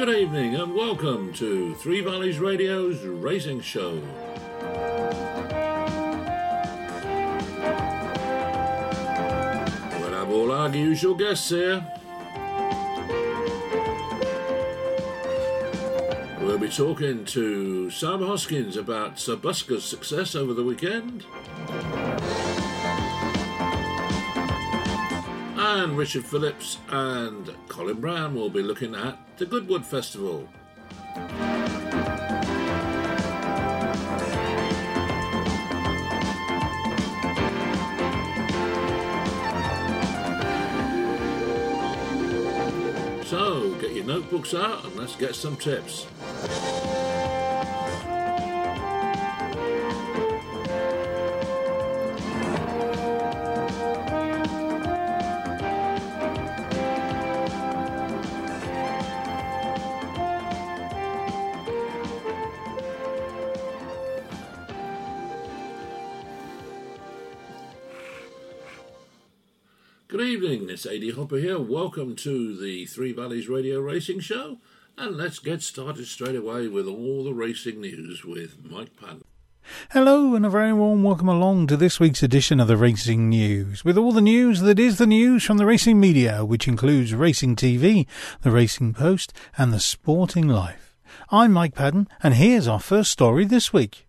Good evening and welcome to Three Valleys Radio's Racing Show. We'll have all our usual guests here. We'll be talking to Sam Hoskins about Sir Busker's success over the weekend. Richard Phillips and Colin Brown will be looking at the Goodwood Festival. So, get your notebooks out and let's get some tips. Hopper here. Welcome to the Three Valleys Radio Racing Show. And let's get started straight away with all the racing news with Mike Padden. Hello, and a very warm welcome along to this week's edition of the Racing News, with all the news that is the news from the racing media, which includes Racing TV, the Racing Post, and the Sporting Life. I'm Mike Padden, and here's our first story this week.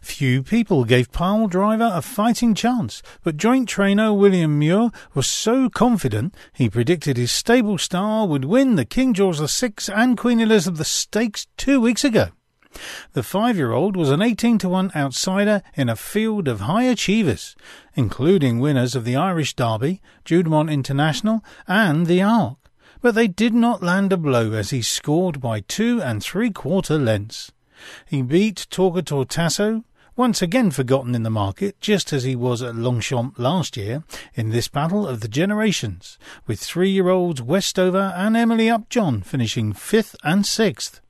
Few people gave Pyledriver a fighting chance, but joint trainer William Muir was so confident he predicted his stable star would win the King George VI and Queen Elizabeth Stakes two weeks ago. The five-year-old was an 18 to 1 outsider in a field of high achievers, including winners of the Irish Derby, Juddmonte International, and the Arc. But they did not land a blow as he scored by two and three quarter lengths. He beat Torquator Tasso, once again forgotten in the market, just as he was at Longchamp last year, in this battle of the generations, with three-year-olds Westover and Emily Upjohn finishing fifth and sixth.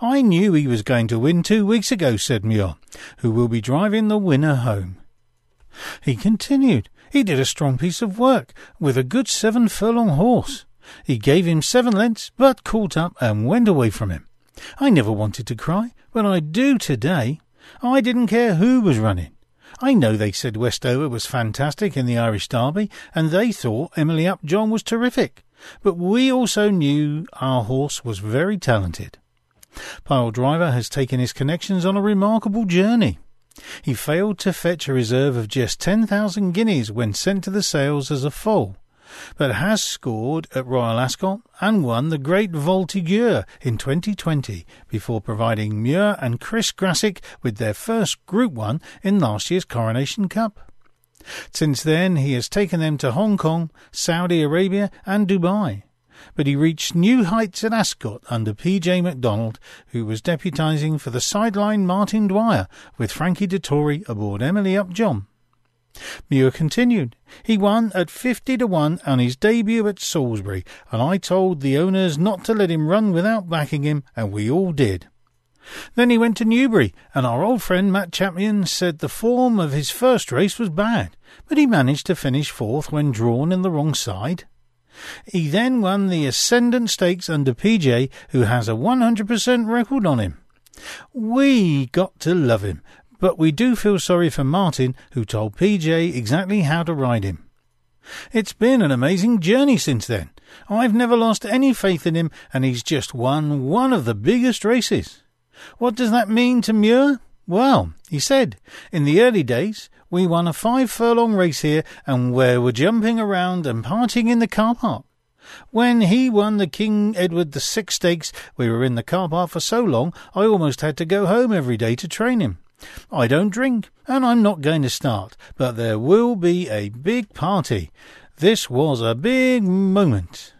I knew he was going to win two weeks ago, said Muir, who will be driving the winner home. He continued. He did a strong piece of work, with a good seven furlong horse. He gave him seven lengths, but caught up and went away from him. I never wanted to cry, but I do today. I didn't care who was running. I know they said Westover was fantastic in the Irish Derby, and they thought Emily Upjohn was terrific. But we also knew our horse was very talented. Pyledriver has taken his connections on a remarkable journey. He failed to fetch a reserve of just 10,000 guineas when sent to the sales as a foal but has scored at Royal Ascot and won the Great Voltigeur in 2020 before providing Muir and Chris Grassick with their first Group 1 in last year's Coronation Cup. Since then, he has taken them to Hong Kong, Saudi Arabia, and Dubai. But he reached new heights at Ascot under PJ McDonald, who was deputising for the sideline Martin Dwyer with Frankie de Dettori aboard Emily Upjohn. Muir continued. He won at 50 to 1 on his debut at Salisbury, and I told the owners not to let him run without backing him, and we all did. Then he went to Newbury, and our old friend Matt Champion said the form of his first race was bad, but he managed to finish fourth when drawn in the wrong side. He then won the Ascendant Stakes under PJ, who has a 100% record on him. We got to love him, but we do feel sorry for Martin, who told PJ exactly how to ride him. It's been an amazing journey since then. I've never lost any faith in him, and he's just won one of the biggest races. What does that mean to Muir? Well, he said, in the early days, we won a five furlong race here, and we were jumping around and partying in the car park. When he won the King Edward VI Stakes, we were in the car park for so long I almost had to go home every day to train him. I don't drink, and I'm not going to start, but there will be a big party. This was a big moment.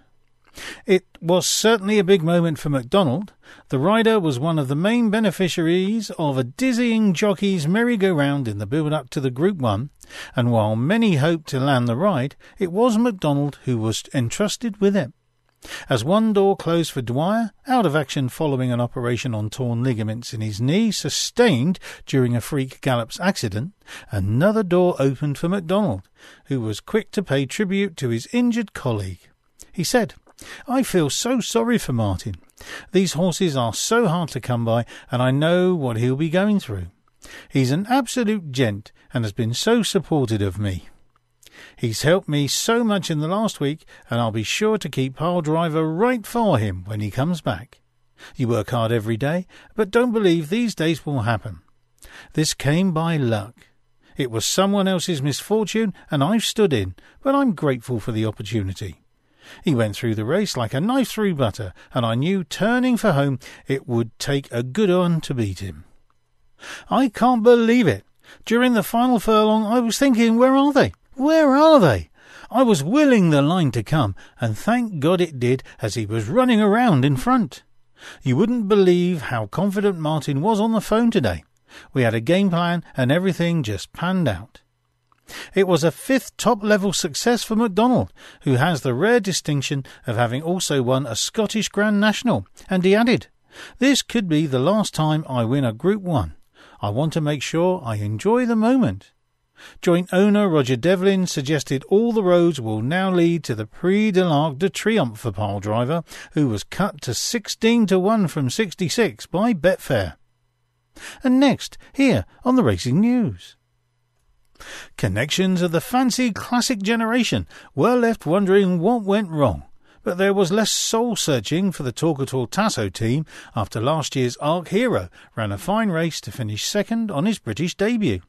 It was certainly a big moment for McDonald. The rider was one of the main beneficiaries of a dizzying jockey's merry-go-round in the build-up to the Group 1, and while many hoped to land the ride, it was McDonald who was entrusted with it. As one door closed for Dwyer, out of action following an operation on torn ligaments in his knee sustained during a freak gallops accident, another door opened for McDonald, who was quick to pay tribute to his injured colleague. He said, I feel so sorry for Martin. These horses are so hard to come by, and I know what he'll be going through. He's an absolute gent and has been so supportive of me. He's helped me so much in the last week, and I'll be sure to keep Pyledriver right for him when he comes back. You work hard every day, but don't believe these days will happen. This came by luck. It was someone else's misfortune, and I've stood in, but I'm grateful for the opportunity. He went through the race like a knife through butter, and I knew turning for home it would take a good one to beat him. I can't believe it. During the final furlong, I was thinking, where are they? Where are they? I was willing the line to come, and thank God it did as he was running around in front. You wouldn't believe how confident Martin was on the phone today. We had a game plan and everything just panned out. It was a fifth top level success for McDonald, who has the rare distinction of having also won a Scottish Grand National, and he added, This could be the last time I win a Group 1. I want to make sure I enjoy the moment. Joint owner Roger Devlin suggested all the roads will now lead to the Prix de l'Arc de Triomphe for Pyledriver, who was cut to 16 to 1 from 66 by Betfair. And next, here on the Racing News. Connections of the fancy classic generation were left wondering what went wrong, but there was less soul searching for the Torquator Tasso team after last year's Arc Hero ran a fine race to finish second on his British debut.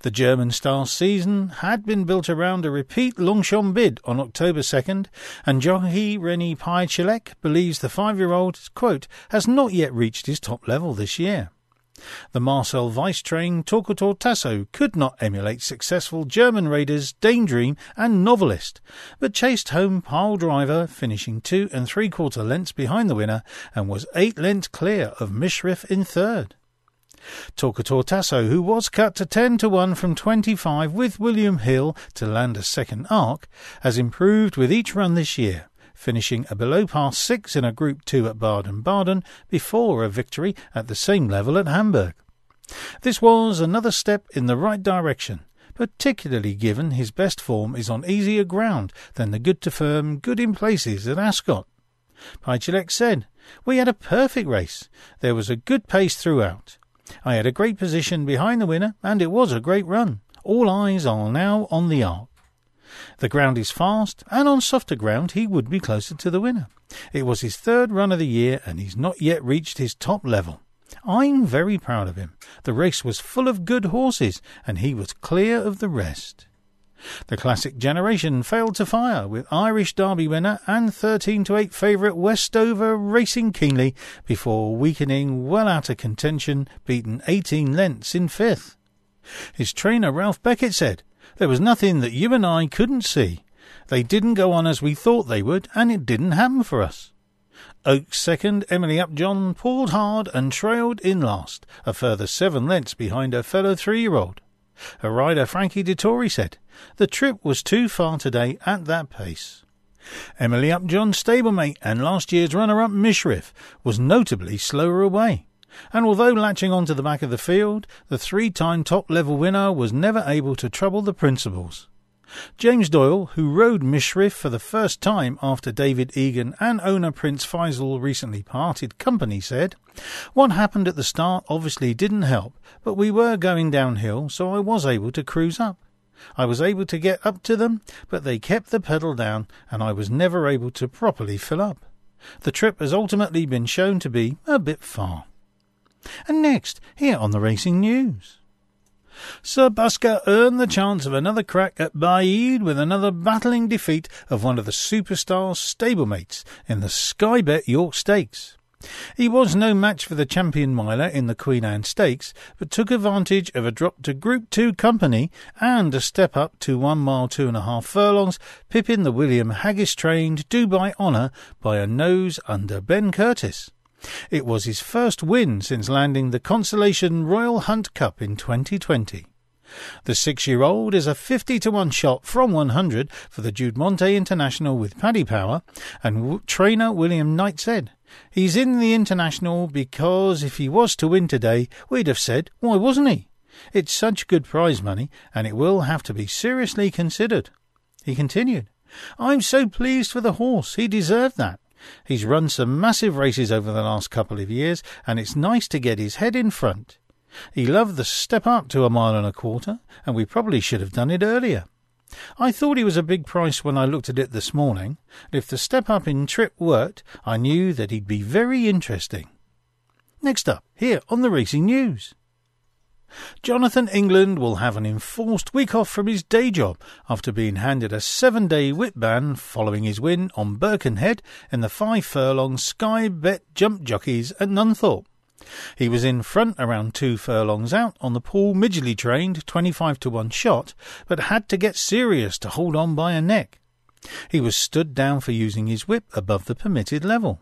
The German style season had been built around a repeat Longchamp bid on October 2nd, and jockey René Piechulek believes the five-year-old, quote, has not yet reached his top level this year. The Marcel Weiss trained Torquator Tasso could not emulate successful German raiders Danedream and Novelist, but chased home Pyledriver, finishing two and three quarter lengths behind the winner, and was eight lengths clear of Mishriff in third. Torquator Tasso, who was cut to 10 to 1 from 25 with William Hill to land a second arc, has improved with each run this year, finishing a below par 6 in a Group 2 at Baden-Baden before a victory at the same level at Hamburg. This was another step in the right direction, particularly given his best form is on easier ground than the good to firm, good in places at Ascot. Piechulek said, We had a perfect race. There was a good pace throughout. I had a great position behind the winner, and it was a great run. All eyes are now on the arc. The ground is fast, and on softer ground he would be closer to the winner. It was his third run of the year, and he's not yet reached his top level. I'm very proud of him. The race was full of good horses, and he was clear of the rest. The classic generation failed to fire, with Irish Derby winner and 13 to 8 favourite Westover racing keenly before weakening well out of contention, beaten 18 lengths in fifth. His trainer Ralph Beckett said, There was nothing that you and I couldn't see. They didn't go on as we thought they would, and it didn't happen for us. Oaks second, Emily Upjohn pulled hard and trailed in last, a further seven lengths behind her fellow three-year-old. Her rider Frankie Dettori said, The trip was too far today at that pace. Emily Upjohn's stablemate and last year's runner-up Mishriff was notably slower away. And although latching onto the back of the field, the three-time top-level winner was never able to trouble the principals. James Doyle, who rode Mishriff for the first time after David Egan and owner Prince Faisal recently parted company, said, What happened at the start obviously didn't help, but we were going downhill, so I was able to cruise up. I was able to get up to them, but they kept the pedal down, and I was never able to properly fill up. The trip has ultimately been shown to be a bit far. And next, here on the Racing News. Sir Busker earned the chance of another crack at Baaeed with another battling defeat of one of the superstar stablemates in the Sky Bet York Stakes. He was no match for the champion miler in the Queen Anne Stakes, but took advantage of a drop to Group 2 company and a step up to one mile two and a half furlongs, pipping the William Haggas trained Dubai Honour by a nose under Ben Curtis. It was his first win since landing the Consolation Royal Hunt Cup in 2020. The six-year-old is a 50 to 1 shot from 100 for the Juddmonte International with Paddy Power, and w- trainer William Knight said, He's in the International because if he was to win today, we'd have said, why wasn't he? It's such good prize money, and it will have to be seriously considered. He continued, I'm so pleased for the horse. He deserved that. He's run some massive races over the last couple of years, and it's nice to get his head in front. He loved the step up to a mile and a quarter, and we probably should have done it earlier. I thought he was a big price when I looked at it this morning, and if the step up in trip worked, I knew that he'd be very interesting. Next up, here on the Racing News. Jonathan England will have an enforced week off from his day job after being handed a seven day whip ban following his win on Birkenhead in the five furlong Sky Bet Jump Jockeys at Nunthorpe. He was in front around two furlongs out on the Paul Midgley trained 25 to 1 shot, but had to get serious to hold on by a neck. He was stood down for using his whip above the permitted level.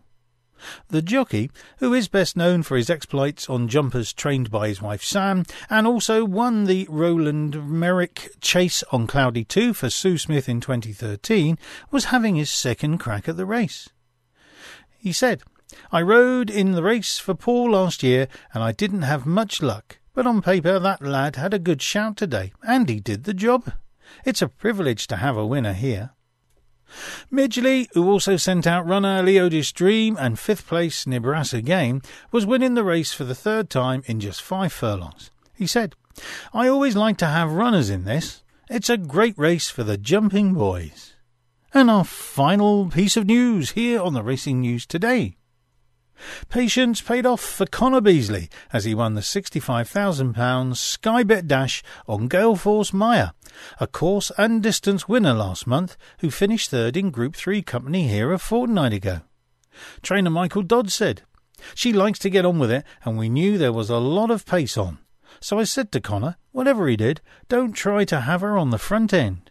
The jockey, who is best known for his exploits on jumpers trained by his wife Sam, and also won the Rowland Meyrick Chase on Cloudy Too for Sue Smith in 2013, was having his second crack at the race. He said, I rode in the race for Paul last year and I didn't have much luck, but on paper that lad had a good shout today, and he did the job. It's a privilege to have a winner here. Midgley, who also sent out runner Leodis Dream and fifth place Nebraska Game, was winning the race for the third time in just five furlongs. He said, I always like to have runners in this. It's a great race for the jumping boys. And our final piece of news here on the Racing News today. Patience paid off for Connor Beasley as he won the £65,000 Sky Bet Dash on Gale Force Maya, a course and distance winner last month who finished third in Group 3 company here a fortnight ago. Trainer Michael Dods said, She likes to get on with it and we knew there was a lot of pace on. So I said to Connor, whatever he did, don't try to have her on the front end.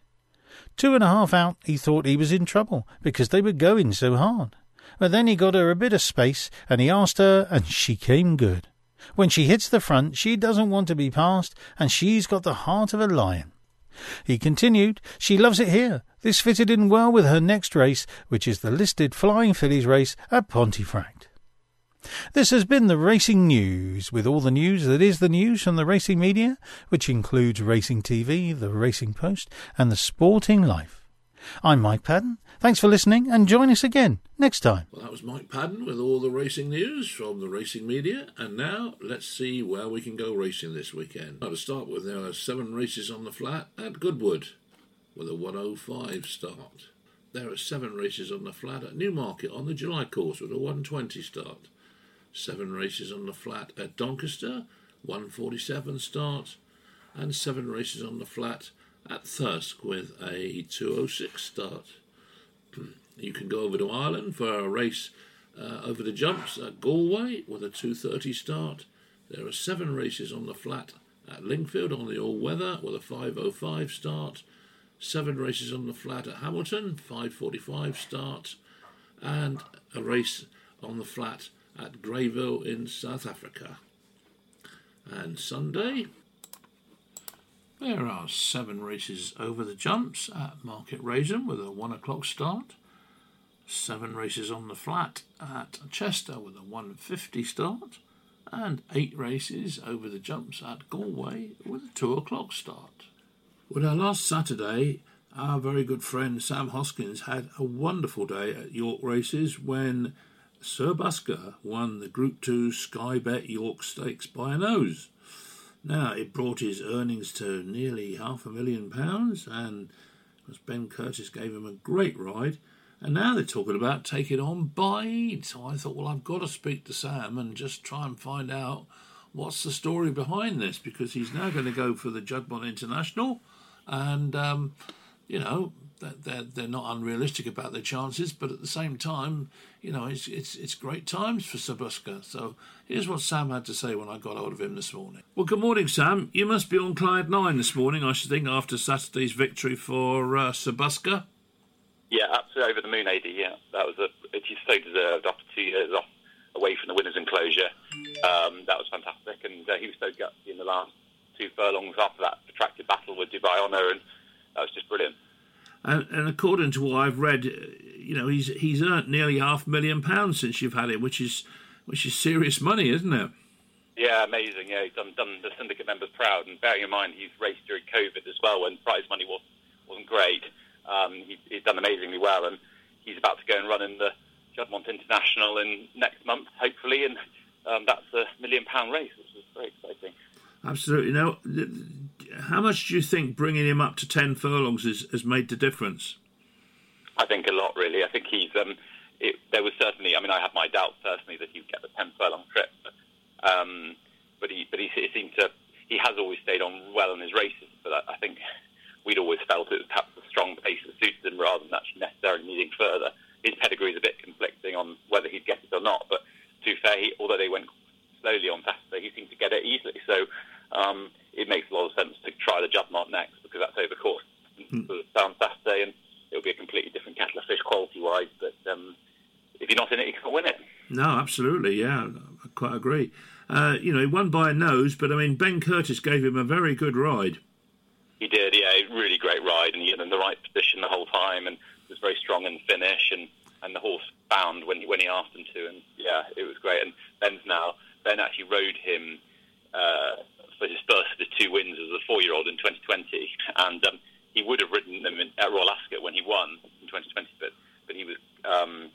Two and a half out, he thought he was in trouble because they were going so hard. But then he got her a bit of space, and he asked her, and she came good. When she hits the front, she doesn't want to be passed, and she's got the heart of a lion. He continued, She loves it here. This fitted in well with her next race, which is the listed Flying Fillies race at Pontefract. This has been the Racing News, with all the news that is the news from the racing media, which includes Racing TV, the Racing Post, and the Sporting Life. I'm Mike Padden. Thanks for listening and join us again next time. Well, that was Mike Padden with all the racing news from the racing media. And now let's see where we can go racing this weekend. Now, to start with, there are seven races on the flat at Goodwood with a 105 start. There are seven races on the flat at Newmarket on the July course with a 120 start. Seven races on the flat at Doncaster, 147 start. And seven races on the flat at Thirsk with a 206 start. You can go over to Ireland for a race uh, over the jumps at Galway with a 230 start. There are seven races on the flat at Lingfield on the all weather with a 505 start. Seven races on the flat at Hamilton, 545 start. And a race on the flat at Greyville in South Africa. And Sunday, there are seven races over the jumps at Market Rasen with a one o'clock start seven races on the flat at Chester with a 150 start, and eight races over the jumps at Galway with a two o'clock start. Well, now last Saturday, our very good friend Sam Hoskins had a wonderful day at York races when Sir Busker won the Group 2 Sky Bet York Stakes by a nose. Now, it brought his earnings to nearly half a million pounds, and Ben Curtis gave him a great ride, and now they're talking about taking on Baaeed. So I thought, well, I've got to speak to Sam and just try and find out what's the story behind this because he's now going to go for the Juddmonte International. And, um, you know, they're, they're not unrealistic about their chances, but at the same time, you know, it's it's it's great times for Sir Busker. So here's what Sam had to say when I got hold of him this morning. Well, good morning, Sam. You must be on Clyde 9 this morning, I should think, after Saturday's victory for uh, Sir Busker. Yeah, absolutely over the moon, AD. Yeah, that was a it is so deserved after two years off away from the winners' enclosure. Um, that was fantastic, and uh, he was so gutsy in the last two furlongs after that protracted battle with Dubai Honour, and that was just brilliant. And, and, according to what I've read, you know, he's he's earned nearly half a million pounds since you've had it, which is which is serious money, isn't it? Yeah, amazing. Yeah, he's done, done the syndicate members proud, and bearing in mind he's raced during COVID as well, when prize money was wasn't great. Um, he, he's done amazingly well, and he's about to go and run in the Juddmonte International in next month, hopefully, and um, that's a million pound race, which is very exciting. Absolutely. Now, how much do you think bringing him up to ten furlongs has, has made the difference? I think a lot, really. I think he's. Um, it, there was certainly. I mean, I had my doubts personally that he'd get the ten furlong trip, but, um, but he, but he, he seemed to. He has always stayed on well in his races, but I, I think we'd always felt it was perhaps a strong pace that suited him rather than actually necessarily needing further. His pedigree is a bit conflicting on whether he'd get it or not, but to be fair, he, although they went slowly on Saturday, he seemed to get it easily. So um, it makes a lot of sense to try the Juddmonte next because that's over course mm. on Saturday, and it'll be a completely different kettle of fish quality wise. But um, if you're not in it, you can't win it. No, absolutely, yeah, I quite agree. Uh, you know, he won by a nose, but I mean, Ben Curtis gave him a very good ride. He did, yeah, really great ride, and he was in the right position the whole time, and was very strong in the finish, and, and the horse bound when when he asked him to, and yeah, it was great. And Ben's now Ben actually rode him uh, for his first of the two wins as a four-year-old in 2020, and um, he would have ridden them in, at Royal Ascot when he won in 2020, but but he was um,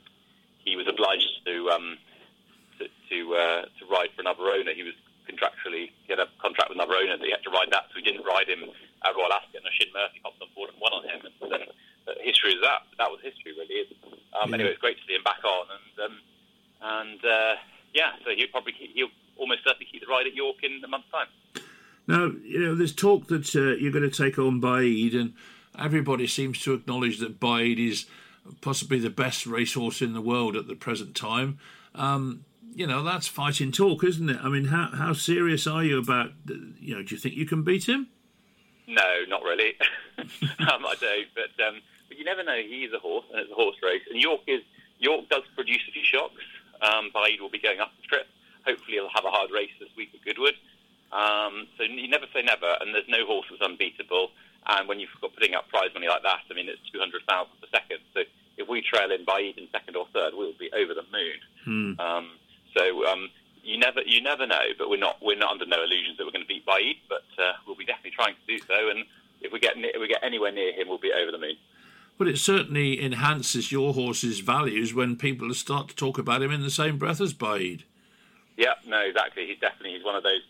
he was obliged to um, to to, uh, to ride for another owner. He was contractually he had a contract with another owner that he had to ride that, so he didn't ride him at Royal Ascot. And Oisin Murphy hopped on board and won on him, and then uh, history is that. That was history, really. Um, yeah. Anyway, it's great to see him back on, and um, and uh, yeah, so he'll probably he'll almost certainly keep the ride at York in a month's time. Now, you know, there's talk that uh, you're going to take on Baaeed, and everybody seems to acknowledge that Baaeed is possibly the best racehorse in the world at the present time. Um, you know, that's fighting talk, isn't it? I mean, how how serious are you about? You know, do you think you can beat him? No, not really. um, I don't, but um, but you never know. He is a horse, and it's a horse race. And York is York does produce a few shocks. Um, Baaeed will be going up the trip. Hopefully, he'll have a hard race this week at Goodwood. Um, so you never say never, and there's no horse that's unbeatable. And when you've got putting up prize money like that, I mean, it's 200,000 per second. So if we trail in Baaeed in second or third, we'll be over the moon. Hmm. Um, so um, you never you never know, but we're not we're not under no illusions that we're going to beat Baaeed, but uh, we'll be definitely trying to do so. And if we get if we get anywhere near him, we'll be over the moon. But it certainly enhances your horse's values when people start to talk about him in the same breath as Baaeed. Yeah, no, exactly. He's definitely he's one of those.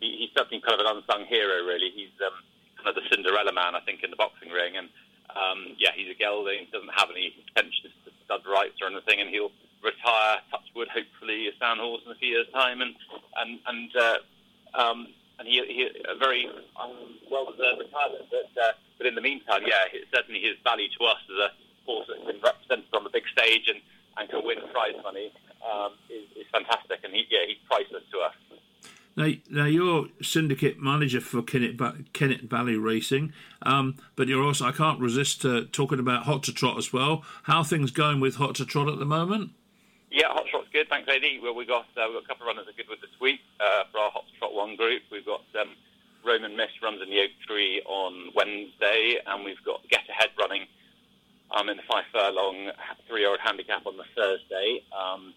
He, he's something kind of an unsung hero, really. He's um, kind of the Cinderella man, I think, in the boxing ring, and um, yeah, he's a gelding. Doesn't have any intentions to stud rights or anything, and he'll retire, touch wood, hopefully a sound horse in a few years' time, and and and uh, um, and he, he a very um, well-deserved retirement. But uh, but in the meantime, yeah, certainly his value to us as a horse that's been represented on the big stage and, and can win prize money um, is, is fantastic, and he, yeah, he's priceless to us. Now, now you're syndicate manager for Kennet, Kennet Valley Racing, um, but you're also I can't resist uh, talking about Hot to Trot as well. How things going with Hot to Trot at the moment? Yeah, Hot Trot's good. Thanks, Eddie. Well, we got uh, we got a couple of runners at Goodwood this week uh, for our Hot Trot One group. We've got um, Roman Miss runs in the Oak Tree on Wednesday, and we've got Get Ahead running um, in the five furlong three-year-old handicap on the Thursday. Um,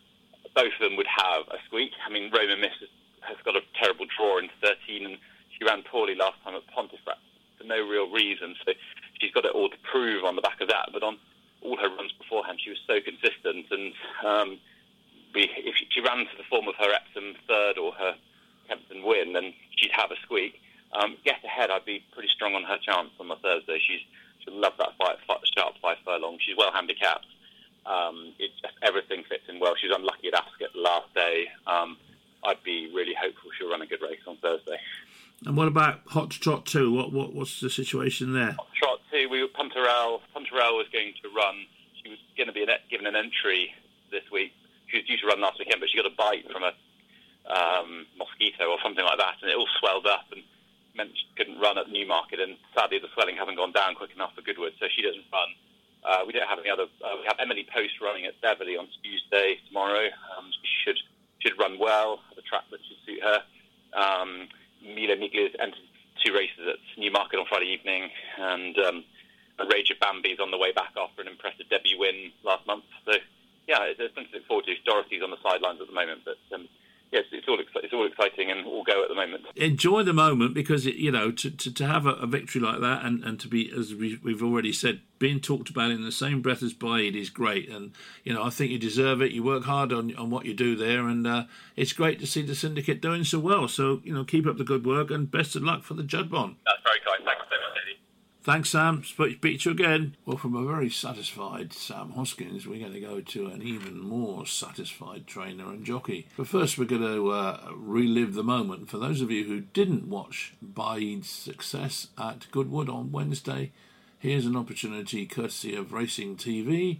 both of them would have a squeak. I mean, Roman Miss has, has got a terrible draw into 13, and she ran poorly last time at Pontefract for no real reason. So she's got it all to prove on the back of that. But on all her runs beforehand, she was so consistent. And um, we, if she ran to the form of her Epsom third or her Kempton win, then she'd have a squeak. Um, get ahead, I'd be pretty strong on her chance on the Thursday. She's she'll love that fight sharp five furlong. She's well handicapped. Um, it just everything fits in well. She's unlucky at Ascot last day. Um, I'd be really hopeful she'll run a good race on Thursday. And what about Hot Trot Two? What what what's the situation there? Hot Trot Two. We Punterelle. Punterelle was going to run. She was going to be given an entry this week. She was due to run last weekend, but she got a bite from a um, mosquito or something like that, and it all swelled up and meant she couldn't run at Newmarket. And sadly, the swelling hasn't gone down quick enough for Goodwood, so she doesn't run. Uh, we don't have any other. Uh, we have Emily Post running at Beverley on Tuesday tomorrow. Um, she should should run well. The track that should suit her. Um, Mila Miglia's entered two races at Newmarket on Friday evening, and um, Rage of Bambi's on the way back after an impressive debut win last month. So, yeah, there's something to look forward to. Dorothy's on the sidelines at the moment, but um, yes, it's all it's all exciting and all go at the moment. enjoy the moment because it, you know to, to, to have a, a, victory like that and, and to be as we, have already said being talked about in the same breath as Baaeed is great and you know I think you deserve it you work hard on on what you do there and uh, it's great to see the syndicate doing so well so you know keep up the good work and best of luck for the Juddmonte. That's very kind thanks so much Eddie. Thanks, Sam. Speak to you again. Well, from a very satisfied Sam Hoskins, we're going to go to an even more satisfied trainer and jockey. But first, we're going to uh, relive the moment. For those of you who didn't watch Baaeed's success at Goodwood on Wednesday, here's an opportunity, courtesy of Racing TV,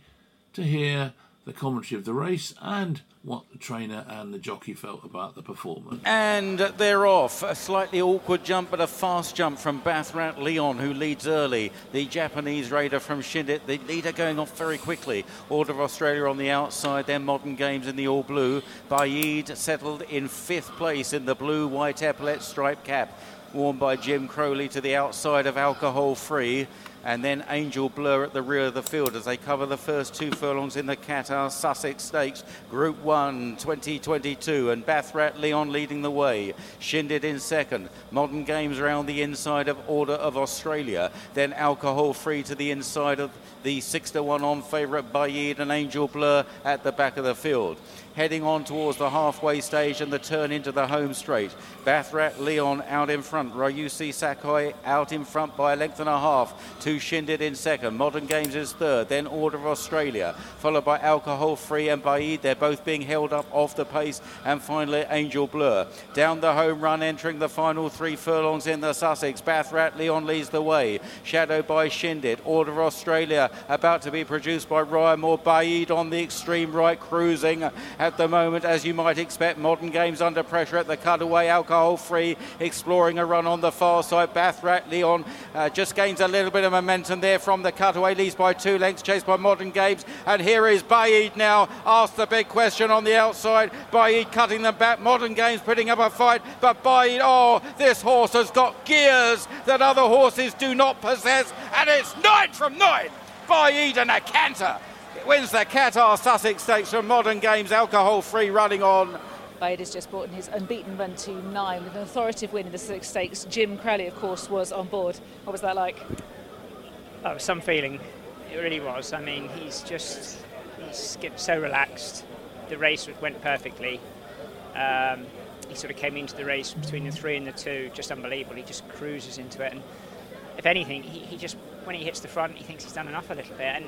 to hear the commentary of the race and what the trainer and the jockey felt about the performance. And they're off. A slightly awkward jump, but a fast jump from Bathrat Leon, who leads early. The Japanese raider from Shindit, the leader going off very quickly. Order of Australia on the outside, their modern games in the all blue. Baaeed settled in fifth place in the blue white epaulet stripe cap, worn by Jim Crowley to the outside of alcohol free and then Angel Bleu at the rear of the field as they cover the first two furlongs in the Qatar Sussex Stakes Group 1 2022 and Bathrat Leon leading the way Shindit in second. Modern Games around the inside of Order of Australia. Then Alcohol Free to the inside of the 6 to 1 on favourite Baaeed and Angel Blur at the back of the field heading on towards the halfway stage and the turn into the home straight. Bathrat Leon out in front. Ryusei Sakai out in front by a length and a half. Two Shindit in second. Modern Games is third. Then Order of Australia, followed by Alcohol Free and Baaeed. They're both being held up off the pace. And finally, Angel Bleu. Down the home run, entering the final three furlongs in the Sussex. Bathrat Leon leads the way. Shadowed by Shindit. Order of Australia about to be produced by Ryan Moore. Baaeed on the extreme right, cruising at the moment, as you might expect. Modern Games under pressure at the cutaway, alcohol free, exploring a run on the far side. Bathrat Leon uh, just gains a little bit of momentum there from the cutaway, leads by two lengths, chased by Modern Games. And here is Baaeed now, asked the big question on the outside. Baaeed cutting them back, Modern Games putting up a fight, but Baaeed, oh, this horse has got gears that other horses do not possess, and it's nine from nine. Baaeed and a canter wins the Qatar Sussex Stakes from Modern Games, alcohol free running on. Baaeed has just brought in his unbeaten run to nine with an authoritative win in the Sussex Stakes. Jim Crowley, of course, was on board. What was that like? Oh, some feeling. It really was. I mean, he's just he's skipped so relaxed. The race went perfectly. Um, he sort of came into the race between the three and the two, just unbelievable. He just cruises into it, and if anything, he, he just when he hits the front, he thinks he's done enough a little bit. And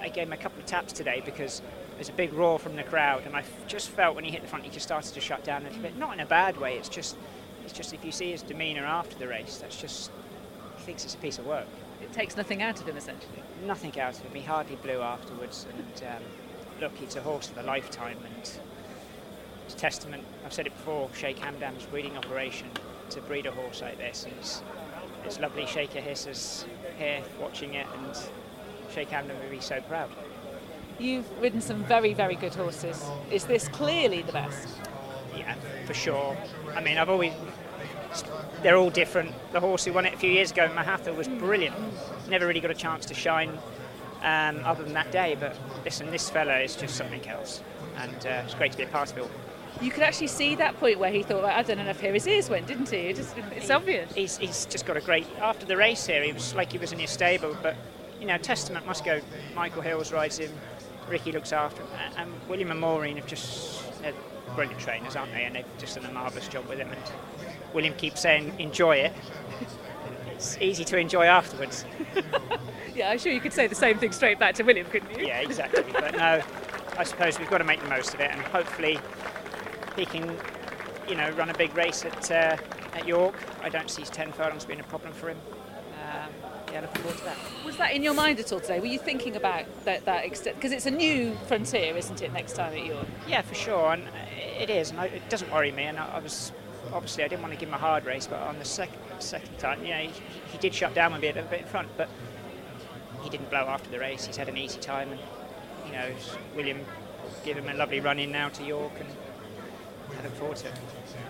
I gave him a couple of taps today because there's a big roar from the crowd, and I just felt when he hit the front, he just started to shut down a little bit. Not in a bad way. It's just, it's just if you see his demeanour after the race, that's just he thinks it's a piece of work. It takes nothing out of him essentially. Nothing out of him. He hardly blew afterwards, and um, look, he's a horse of a lifetime, and it's testament. I've said it before. Sheikh Hamdan's breeding operation to breed a horse like this, and it's, it's lovely. Sheikha Hissa's here watching it, and Sheikh Hamdan would be so proud. You've ridden some very, very good horses. Is this clearly the best? Yeah, for sure. I mean, I've always. They're all different. The horse who won it a few years ago, Mohaather, was brilliant. Never really got a chance to shine um, other than that day, but listen, this fella is just something else. And uh, it's great to be a part of it you could actually see that point where he thought, I don't enough here. His ears went, didn't he? It just, it's he, obvious. He's, he's just got a great. After the race here, he was like he was in his stable, but you know, testament must go. Michael Hills rides him, Ricky looks after him, and William and Maureen have just they're brilliant trainers, aren't they? And they've just done a marvellous job with him. And William keeps saying, enjoy it. it's easy to enjoy afterwards. yeah, I'm sure you could say the same thing straight back to William, couldn't you? Yeah, exactly. but no, I suppose we've got to make the most of it, and hopefully he can, you know, run a big race at uh, at York. I don't see 10 furlongs being a problem for him yeah, looking forward to that. Was that in your mind at all today? Were you thinking about that, that extent? Because it's a new frontier, isn't it, next time at York? Yeah, for sure, and it is, and it doesn't worry me. And I, I, was obviously I didn't want to give him a hard race, but on the second second time, yeah, he, he did shut down a bit, a bit in front, but he didn't blow after the race. He's had an easy time, and you know, William give him a lovely run in now to York, and I look forward to it.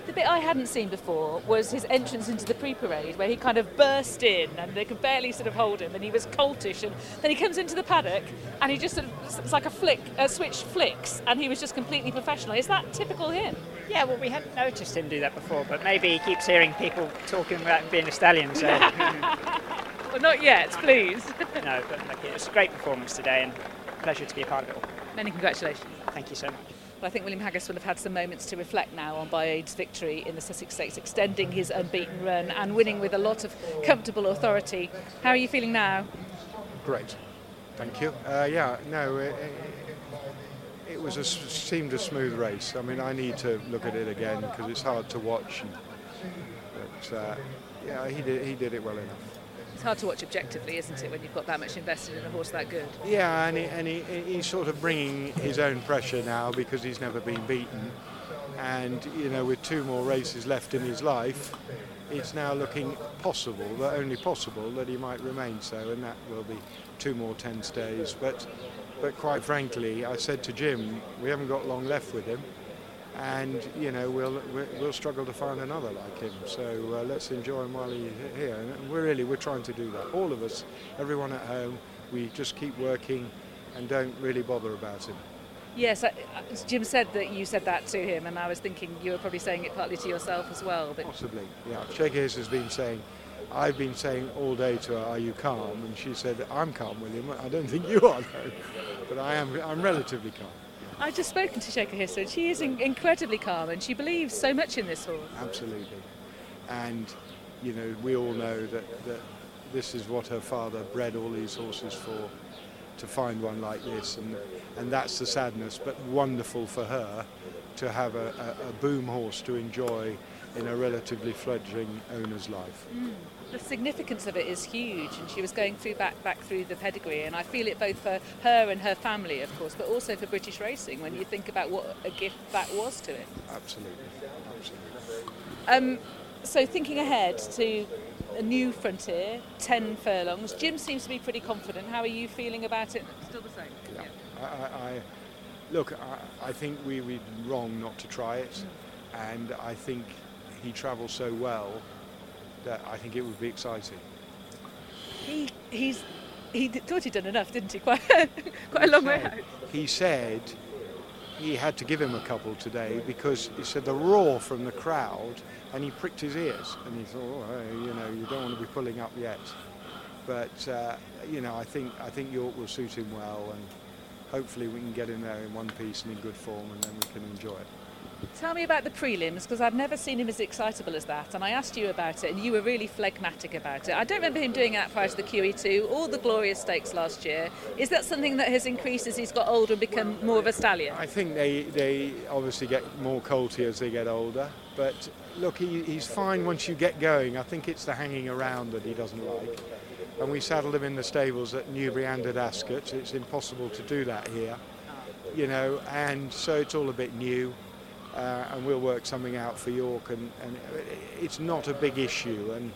The bit I hadn't seen before was his entrance into the pre-parade, where he kind of burst in and they could barely sort of hold him, and he was coltish. And then he comes into the paddock, and he just sort of it's like a flick, a switch flicks, and he was just completely professional. Is that typical him? Yeah, well, we hadn't noticed him do that before, but maybe he keeps hearing people talking about him being a stallion, so. well, not yet, please. no, but look, it was a great performance today and pleasure to be a part of it all. Many congratulations. Thank you so much. Well, I think William Haggas will have had some moments to reflect now on Baaeed's victory in the Sussex Stakes, extending his unbeaten run and winning with a lot of comfortable authority. How are you feeling now? Great, thank you. Uh, yeah, no, it, it, was a seemed a smooth race. I mean, I need to look at it again because it's hard to watch. And, but uh, yeah, he did he did it well enough it's hard to watch objectively, isn't it, when you've got that much invested in a horse that good? Yeah, and, he, and he, he's sort of bringing his own pressure now because he's never been beaten. And, you know, with two more races left in his life, it's now looking possible, that only possible, that he might remain so, and that will be two more 10 stays. But, but quite frankly, I said to Jim, we haven't got long left with him and you know we'll we'll struggle to find another like him. So uh, let's enjoy him while he's here. And we're really we're trying to do that. All of us, everyone at home, we just keep working and don't really bother about him. Yes, I, Jim said that you said that to him, and I was thinking you were probably saying it partly to yourself as well. But Possibly, yeah. Sheikha has been saying, I've been saying all day to her, "Are you calm?" And she said, "I'm calm, William. I don't think you are, though, but I am. I'm relatively calm." I've just spoken to Sheikha Hiss and she is in- incredibly calm and she believes so much in this horse. Absolutely. And, you know, we all know that, that this is what her father bred all these horses for, to find one like this. And, and that's the sadness, but wonderful for her to have a, a, a boom horse to enjoy in a relatively fledgling owner's life. Mm the significance of it is huge and she was going through back back through the pedigree and I feel it both for her and her family of course but also for British racing when you think about what a gift that was to it absolutely. Absolutely. Um, so thinking ahead to a new frontier 10 furlongs Jim seems to be pretty confident. How are you feeling about it? Still the same. Yeah, yeah. I, I, look I, I think we were wrong not to try it mm. and I think he travels so well that I think it would be exciting. He he's he thought he'd done enough, didn't he? Quite quite a long way out. He said he had to give him a couple today because he said the roar from the crowd, and he pricked his ears, and he thought, oh, you know, you don't want to be pulling up yet. But uh, you know, I think I think York will suit him well, and hopefully we can get him there in one piece and in good form, and then we can enjoy it. Tell me about the prelims because I've never seen him as excitable as that. And I asked you about it, and you were really phlegmatic about it. I don't remember him doing that prior to the QE2 or the Glorious Stakes last year. Is that something that has increased as he's got older and become more of a stallion? I think they, they obviously get more colty as they get older. But look, he, he's fine once you get going. I think it's the hanging around that he doesn't like. And we saddled him in the stables at Newbury and at Ascot. It's impossible to do that here, ah. you know, and so it's all a bit new uh, and we'll work something out for York. And, and, it's not a big issue. And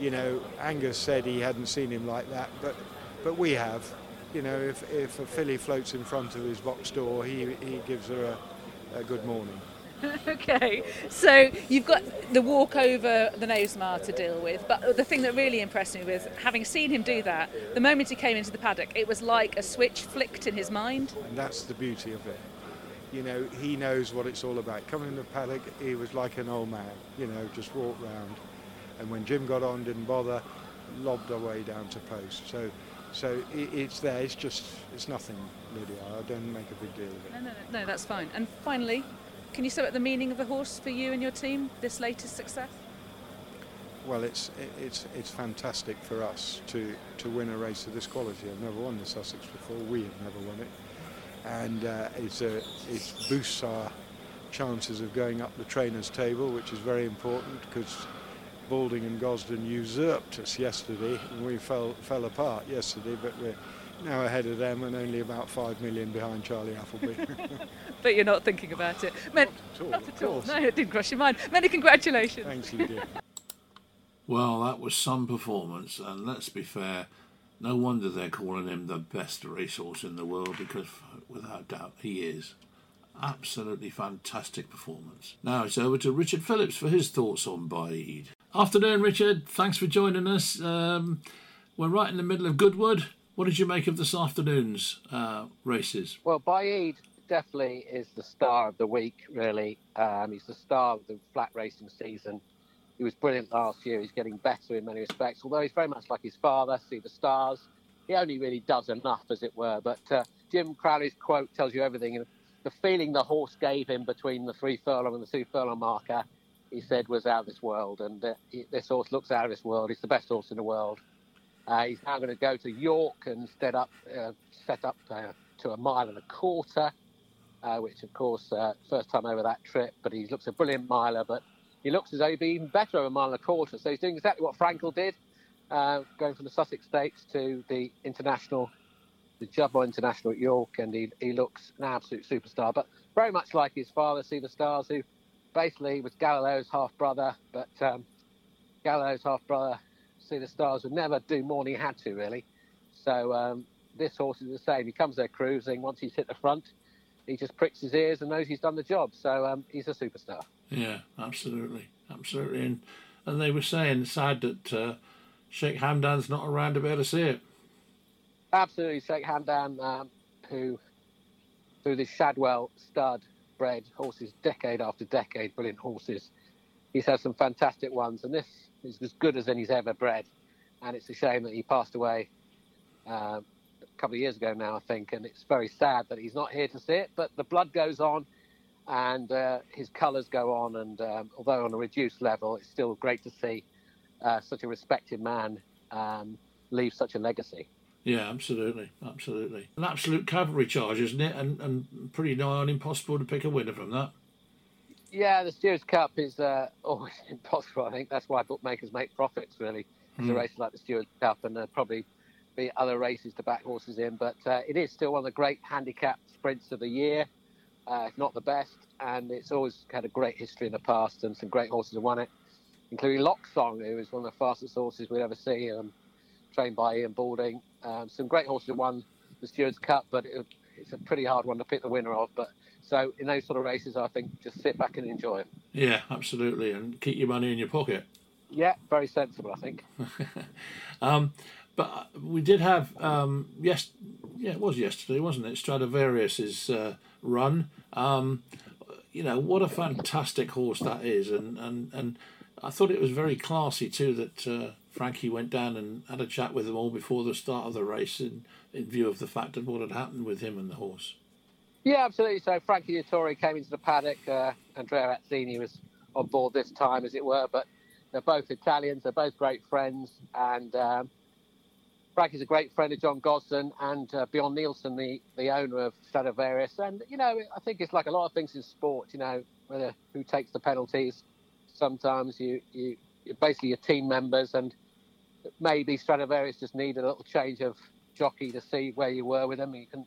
you know, Angus said he hadn't seen him like that, but but we have. You know, if, if a filly floats in front of his box door, he, he gives her a, a good morning. okay, so you've got the walk over the Knavesmire to deal with, but the thing that really impressed me was having seen him do that, the moment he came into the paddock, it was like a switch flicked in his mind. And that's the beauty of it you know, he knows what it's all about. Coming in the paddock, he was like an old man, you know, just walked round. And when Jim got on, didn't bother, lobbed away down to post. So, so it, it's there. It's just, it's nothing, Lydia. I don't make a big deal of it. No, no, no, no that's fine. And finally, can you sum up the meaning of the horse for you and your team, this latest success? Well, it's it's it's fantastic for us to to win a race of this quality. I've never won the Sussex before. We have never won it and uh, it's a, it boosts our chances of going up the trainers table, which is very important because Balding and Gosden usurped us yesterday and we fell, fell apart yesterday, but we're now ahead of them and only about five million behind Charlie Appleby. but you're not thinking about it. Men- not at all. Not at all. No, it didn't cross your mind. Many congratulations. Thanks, Lydia. well, that was some performance, and let's be fair, no wonder they're calling him the best racehorse in the world because, without doubt, he is. Absolutely fantastic performance. Now it's over to Richard Phillips for his thoughts on Baaeed. Afternoon, Richard. Thanks for joining us. Um, we're right in the middle of Goodwood. What did you make of this afternoon's uh, races? Well, Baaeed definitely is the star of the week. Really, um, he's the star of the flat racing season. He was brilliant last year. He's getting better in many respects. Although he's very much like his father, Sea The Stars. He only really does enough, as it were. But uh, Jim Crowley's quote tells you everything. The feeling the horse gave him between the three furlong and the two furlong marker, he said, was out of this world. And uh, he, this horse looks out of this world. He's the best horse in the world. Uh, he's now going to go to York and set up, uh, set up uh, to a mile and a quarter, uh, which, of course, uh, first time over that trip. But he looks a brilliant miler. But he looks as though he'd be even better over a mile and a quarter. So he's doing exactly what Frankel did, uh, going from the Sussex Stakes to the international, the Juddmonte International at York, and he, he looks an absolute superstar. But very much like his father, Sea The Stars, who basically was Galileo's half brother, but um, Galileo's half brother, Sea The Stars, would never do more than he had to, really. So um, this horse is the same. He comes there cruising. Once he's hit the front, he just pricks his ears and knows he's done the job. So um, he's a superstar. Yeah, absolutely, absolutely. And and they were saying sad that uh, Sheikh Hamdan's not around to be able to see it. Absolutely, Sheikh Hamdan, um, who through this Shadwell stud bred horses decade after decade, brilliant horses. He's had some fantastic ones, and this is as good as any he's ever bred. And it's a shame that he passed away uh, a couple of years ago now, I think, and it's very sad that he's not here to see it. But the blood goes on, and uh, his colours go on, and um, although on a reduced level, it's still great to see uh, such a respected man um, leave such a legacy. Yeah, absolutely, absolutely. An absolute cavalry charge, isn't it? And and pretty nigh on impossible to pick a winner from that. Yeah, the Stewards Cup is uh, always impossible. I think that's why bookmakers make profits. Really, it's Mm. a race like the Stewards Cup, and there'll probably be other races to back horses in. But uh, it is still one of the great handicap sprints of the year, uh, if not the best. And it's always had a great history in the past, and some great horses have won it, including Lochsong, who is one of the fastest horses we'd ever see, um, trained by Ian Balding. Um, some great horses have won the Stewards Cup, but it, it's a pretty hard one to pick the winner of. But so in those sort of races, I think just sit back and enjoy it. Yeah, absolutely, and keep your money in your pocket. Yeah, very sensible, I think. Um, but we did have um, yes, yeah, it was yesterday, wasn't it? Stradivarius's uh, run. Um, you know what a fantastic horse that is, and and and I thought it was very classy too that uh, Frankie went down and had a chat with them all before the start of the race, in in view of the fact of what had happened with him and the horse. Yeah, absolutely. So Frankie Dettori came into the paddock. Uh, Andrea Atzeni was on board this time, as it were, but they're both Italians. They're both great friends, and um, Frankie's a great friend of John Gosden and uh, Bjorn Nielsen, the, the owner of Stradivarius. And you know, I think it's like a lot of things in sport. You know, whether who takes the penalties. Sometimes you you basically your team members, and maybe Stradivarius just needed a little change of jockey to see where you were with them. You can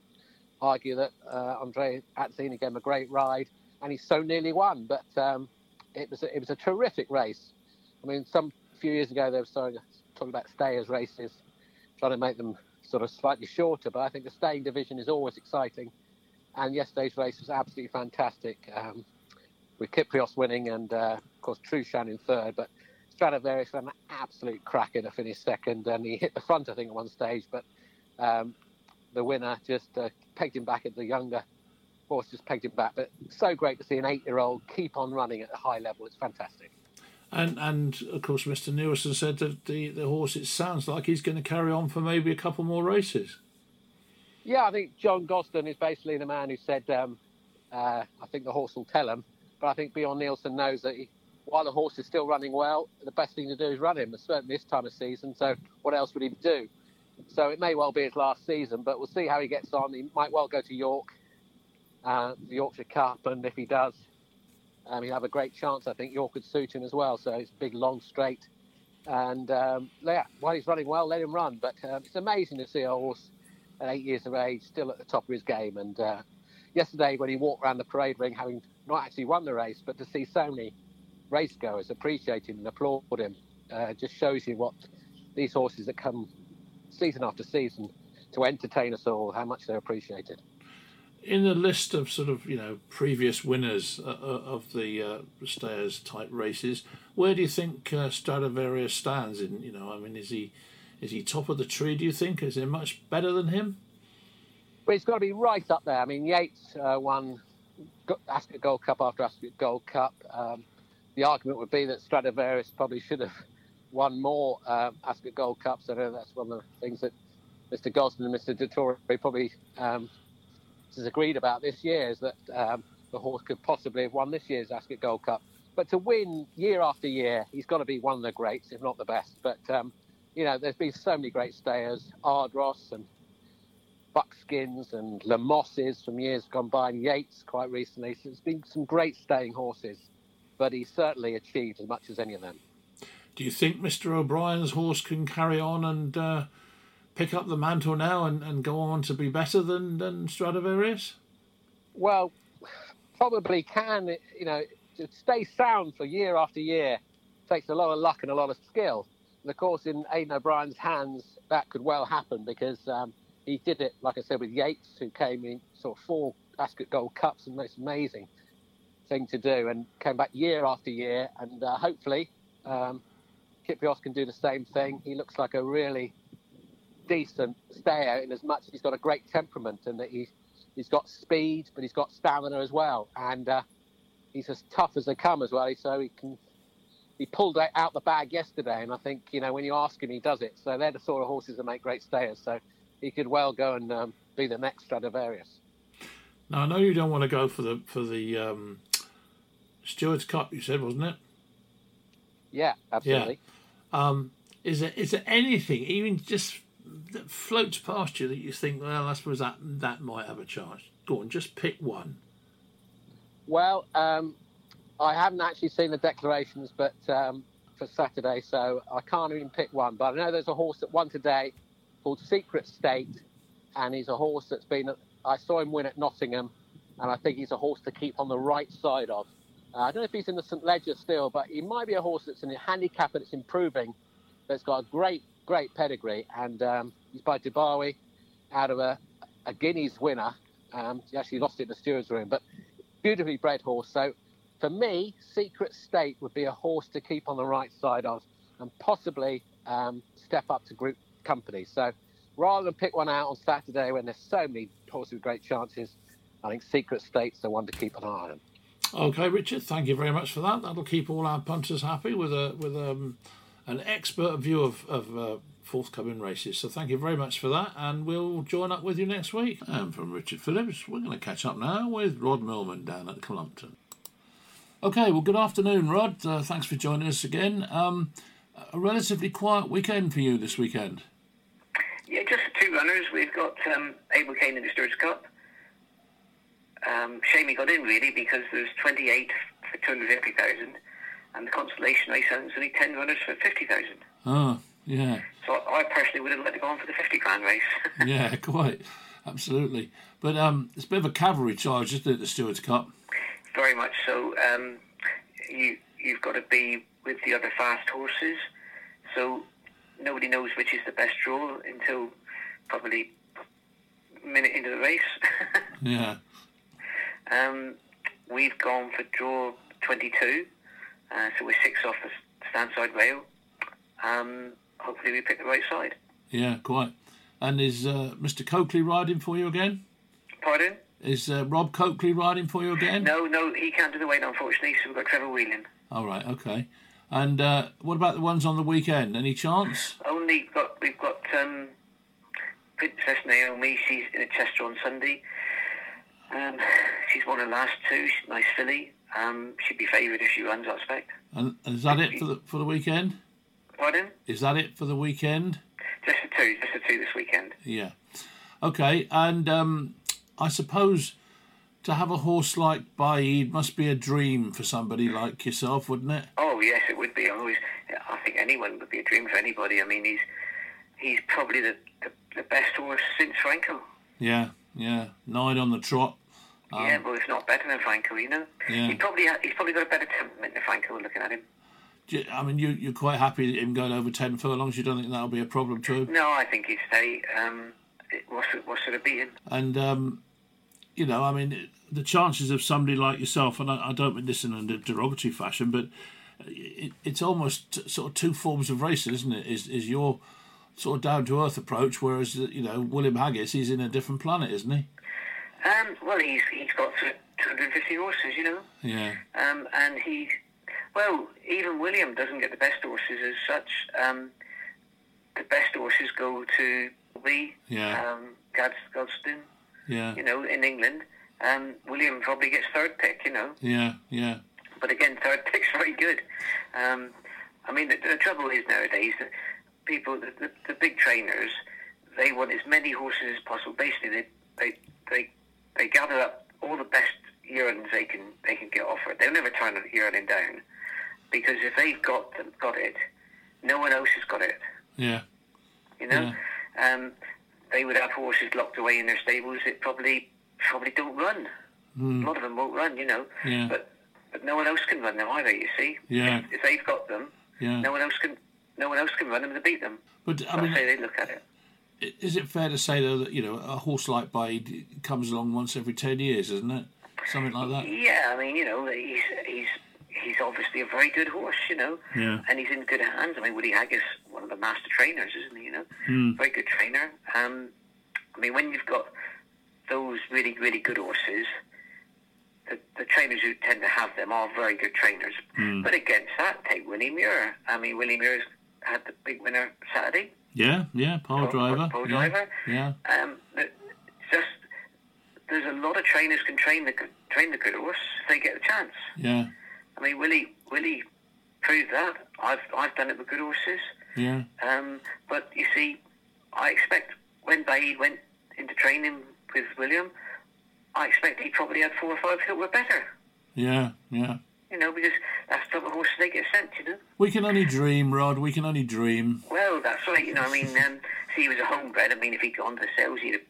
argue that uh, Andre Atzeni gave him a great ride, and he so nearly won. But um, it was a, it was a terrific race. I mean, some few years ago they were starting talking about stayers races, trying to make them sort of slightly shorter. But I think the staying division is always exciting, and yesterday's race was absolutely fantastic. Um, with Kyprios winning and uh, of course Trueshan in third, but Stradivarius had an absolute cracker to finish second, and he hit the front I think at one stage, but um, the winner just uh, pegged him back at the younger horse, just pegged him back. But so great to see an eight-year-old keep on running at a high level. It's fantastic. And and of course, Mr. Nielsen said that the, the horse. It sounds like he's going to carry on for maybe a couple more races. Yeah, I think John Gosden is basically the man who said, um, uh, I think the horse will tell him. But I think Bjorn Nielsen knows that he, while the horse is still running well, the best thing to do is run him, certainly this time of season. So what else would he do? So it may well be his last season, but we'll see how he gets on. He might well go to York, uh, the Yorkshire Cup, and if he does, um, he'll have a great chance. I think York would suit him as well. So it's big, long straight. And um, yeah, while he's running well, let him run. But um, it's amazing to see a horse at eight years of age still at the top of his game. And uh, yesterday, when he walked around the parade ring, having not actually won the race, but to see so many racegoers appreciate him and applaud him, uh, just shows you what these horses that come season after season to entertain us all, how much they're appreciated. In the list of sort of you know previous winners uh, uh, of the uh, stayers type races, where do you think uh, Stradivarius stands? In you know, I mean, is he is he top of the tree? Do you think is there much better than him? But it's got to be right up there. I mean, Yeats uh, won Ascot Gold Cup after Ascot Gold Cup. Um, the argument would be that Stradivarius probably should have won more um, Ascot Gold Cups. I know that's one of the things that Mr. Gosden and Mr. Dettori probably um, has agreed about this year is that um, the horse could possibly have won this year's Ascot Gold Cup. But to win year after year, he's got to be one of the greats, if not the best. But um, you know, there's been so many great stayers, Ardross and Buckskins and Le Mosses from years gone by, and Yeats quite recently. So there's been some great staying horses, but he's certainly achieved as much as any of them. Do you think Mr. O'Brien's horse can carry on and uh, pick up the mantle now and, and go on to be better than, than Stradivarius? Well, probably can. You know, to stay sound for year after year takes a lot of luck and a lot of skill. And of course, in Aidan O'Brien's hands, that could well happen because um, he did it, like I said, with Yeats, who came in sort of four Ascot Gold Cups, and most amazing thing to do, and came back year after year. And uh, hopefully, um, Kyprios can do the same thing. He looks like a really decent stayer in as much as he's got a great temperament and that he's he's got speed, but he's got stamina as well, and uh, he's as tough as they come as well. So he can he pulled out the bag yesterday, and I think you know when you ask him, he does it. So they're the sort of horses that make great stayers. So he could well go and um, be the next Stradivarius. Now I know you don't want to go for the for the um, Stewards Cup. You said, wasn't it? Yeah, absolutely. Yeah. Um, is there is there anything even just that floats past you that you think, well, I suppose that that might have a chance? Go on, just pick one. Well, um, I haven't actually seen the declarations, but um, for Saturday, so I can't even pick one. But I know there's a horse that won today called Secret State, and he's a horse that's been. I saw him win at Nottingham, and I think he's a horse to keep on the right side of. Uh, I don't know if he's in the St Leger still, but he might be a horse that's in a handicap that's improving. That's got a great, great pedigree, and um, he's by Dubawi, out of a, a Guineas winner. Um, he actually lost it in the stewards room, but beautifully bred horse. So for me, Secret State would be a horse to keep on the right side of and possibly um, step up to group company. So rather than pick one out on Saturday when there's so many horses with great chances, I think Secret State's the one to keep an eye on. Okay, Richard, thank you very much for that. That'll keep all our punters happy with a with um, an expert view of, of uh, forthcoming races. So thank you very much for that, and we'll join up with you next week. And from Richard Phillips, we're going to catch up now with Rod Millman down at Cullompton. Okay, well, good afternoon, Rod. Uh, thanks for joining us again. Um, a relatively quiet weekend for you this weekend. Yeah, just two runners. We've got um, Abel Kane in the Stewards Cup. Um, shame he got in really because there's 28 for 250,000 and the consolation race has only 10 runners for 50,000. Oh, yeah. So I personally would have let it go on for the 50 grand race. yeah, quite. Absolutely. But um, it's a bit of a cavalry charge, isn't it, the Stewards Cup? Very much so. Um, you, you've got to be with the other fast horses. So nobody knows which is the best draw until probably a minute into the race. yeah. Um, we've gone for draw 22, uh, so we're six off the stand side rail. Um, hopefully we pick the right side. Yeah, quite. And is uh, Mr. Coakley riding for you again? Pardon? Is uh, Rob Coakley riding for you again? No, no, he can't do the weight, unfortunately, so we've got Trevor Whelan. All right, okay. And uh, what about the ones on the weekend? Any chance? Only got we've got um, Princess Naomi. She's in a Chester on Sunday. Um, she's won her last two. She's nice filly. Um, she'd be favoured if she runs, I expect. And is that it for the for the weekend? Pardon? Is that it for the weekend? Just the two. Just the two this weekend. Yeah. Okay, and um, I suppose to have a horse like Baaeed must be a dream for somebody like yourself, wouldn't it? Oh yes, it would be. I always, I think anyone would be a dream for anybody. I mean, he's he's probably the the, the best horse since Frankel. Yeah, yeah, nine on the trot. Um, yeah, well, if not better than Frankel, you know. Yeah. He probably he's probably got a better temperament than Frankel. Looking at him. I mean, you you're quite happy him going over ten furlongs. You don't think that'll be a problem too? No, I think he'd stay. Um, what's what's it beating? And um, you know, I mean, the chances of somebody like yourself, and I, I don't mean this in a derogatory fashion, but it, it's almost sort of two forms of racing, isn't it? Is is your sort of down to earth approach, whereas you know William Haggas, he's in a different planet, isn't he? Um, well, he's he's got 250 horses, you know. Yeah. Um, and he, well, even William doesn't get the best horses as such. Um, the best horses go to Lee, Yeah. um, Gads, Gosden, Yeah. you know, in England. Um, William probably gets third pick, you know. Yeah. Yeah. But again, third pick's very good. Um, I mean, the, the trouble is nowadays that people, the, the, the big trainers, they want as many horses as possible. Basically, they they they, they gather up all the best yearlings they can they can get offered. They'll never turn yearling down because if they've got them, got it, no one else has got it. Yeah. You know, um, they would have horses locked away in their stables that probably probably don't run. Mm. A lot of them won't run, you know. Yeah. But but no one else can run them either. You see. Yeah. If, if they've got them, Yeah. no one else can. No one else can run them to beat them. But I That's mean, how they look at it. Is it fair to say though that you know a horse like Baaeed comes along once every ten years, isn't it? Something like that. Yeah, I mean, you know, he's he's he's obviously a very good horse, you know, Yeah. and he's in good hands. I mean, Woody Haggas, one of the master trainers, isn't he? You know, Mm. very good trainer. Um, I mean, when you've got those really really good horses, the, the trainers who tend to have them are very good trainers. Mm. But against that, take Willie Muir. I mean, Willie Muir's had the big winner Saturday. Yeah. Yeah. Pyledriver. pole yeah. driver. Yeah. Um, just there's a lot of trainers can train the good- train the good horse if they get the chance. Yeah. I mean, Willie Willie proved that. I've I've done it with good horses. Yeah. Um, but you see, I expect when Baaeed went into training with William, I expect he probably had four or five that were better. Yeah. Yeah. You know, because that's the type horses they get sent. You know. We can only dream, Rod. We can only dream. Well, that's right. You know, I mean, um, see, he was a homebred. I mean, if he'd gone to the sales, he'd have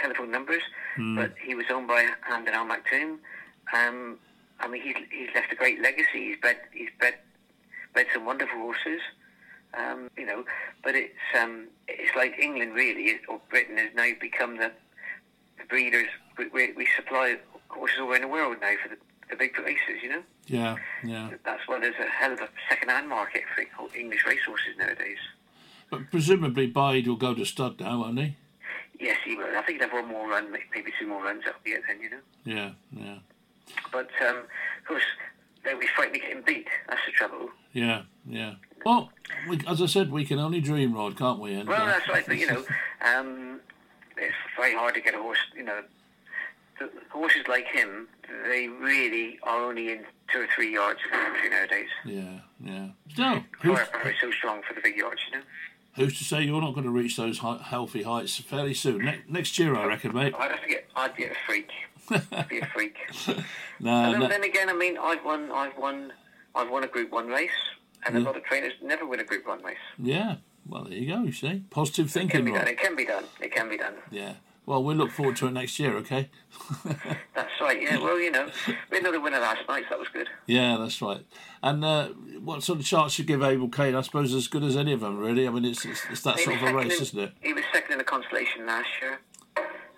telephone numbers. Hmm. But he was owned by Hamdan Al Maktoum. Um, I mean, he's, he's left a great legacy. He's bred, he's bred, bred some wonderful horses. Um, you know, but it's um, it's like England really, or Britain has now become the, the breeders. We, we, we supply horses all around the world now for the, the big races. You know, Yeah. Yeah. that's why there's a hell of a second-hand market for English racehorses nowadays. But presumably Baaeed will go to stud now, won't he? Yes, he will. I think he'll have one more run, maybe two more runs. That'll be it then, you know. Yeah. Yeah. But um, of course, they'll be frightened getting beat. That's the trouble. Yeah. Yeah. Well, we, as I said, we can only dream, Rod, can't we? And, Well, that's right. But you know, um, it's very hard to get a horse. You know, the horses like him, they really are only in two or three yards of country nowadays. Yeah. Yeah. Still, who's, However, it's so strong for the big yards, you know. who's to say you're not going to reach those healthy heights fairly soon? Ne- next year, I reckon, mate. I'd have to get, I'd get a freak. I'd be a freak. No, and then, no, then again, I mean, I've won, I've won, I've won a Group One race, and a lot of trainers never win a Group One race. yeah. Well, there you go. You see, positive thinking. It can be done. It can be done. It can be done. Yeah. Well, we'll look forward to it next year. Okay. That's right. Yeah. Well, you know, we had another winner last night. So that was good. Yeah, that's right. And uh, what sort of chance you give Abel Kane? I suppose as good as any of them, really. I mean, it's it's, it's that He sort of a race, in- isn't it? He was second in the constellation last year.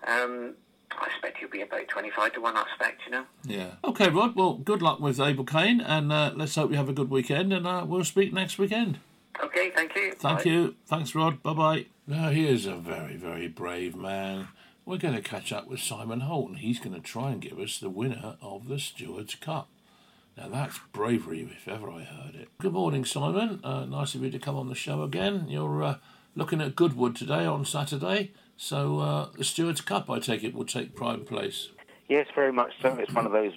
Um, I expect he'll be about twenty-five to one. I expect. You know. Yeah. Okay, Rod. Well, good luck with Abel Kane, and uh, let's hope you have a good weekend. And uh, we'll speak next weekend. Okay. Thank you. Thank Bye. you. Thanks, Rod. Bye bye. Now, he is a very, very brave man. We're going to catch up with Simon Holt, and he's going to try and give us the winner of the Stewards Cup. Now, that's bravery, if ever I heard it. Good morning, Simon. Uh, nice of you to come on the show again. You're uh, looking at Goodwood today on Saturday, so uh, the Stewards Cup, I take it, will take prime place. Yes, very much so. It's one of those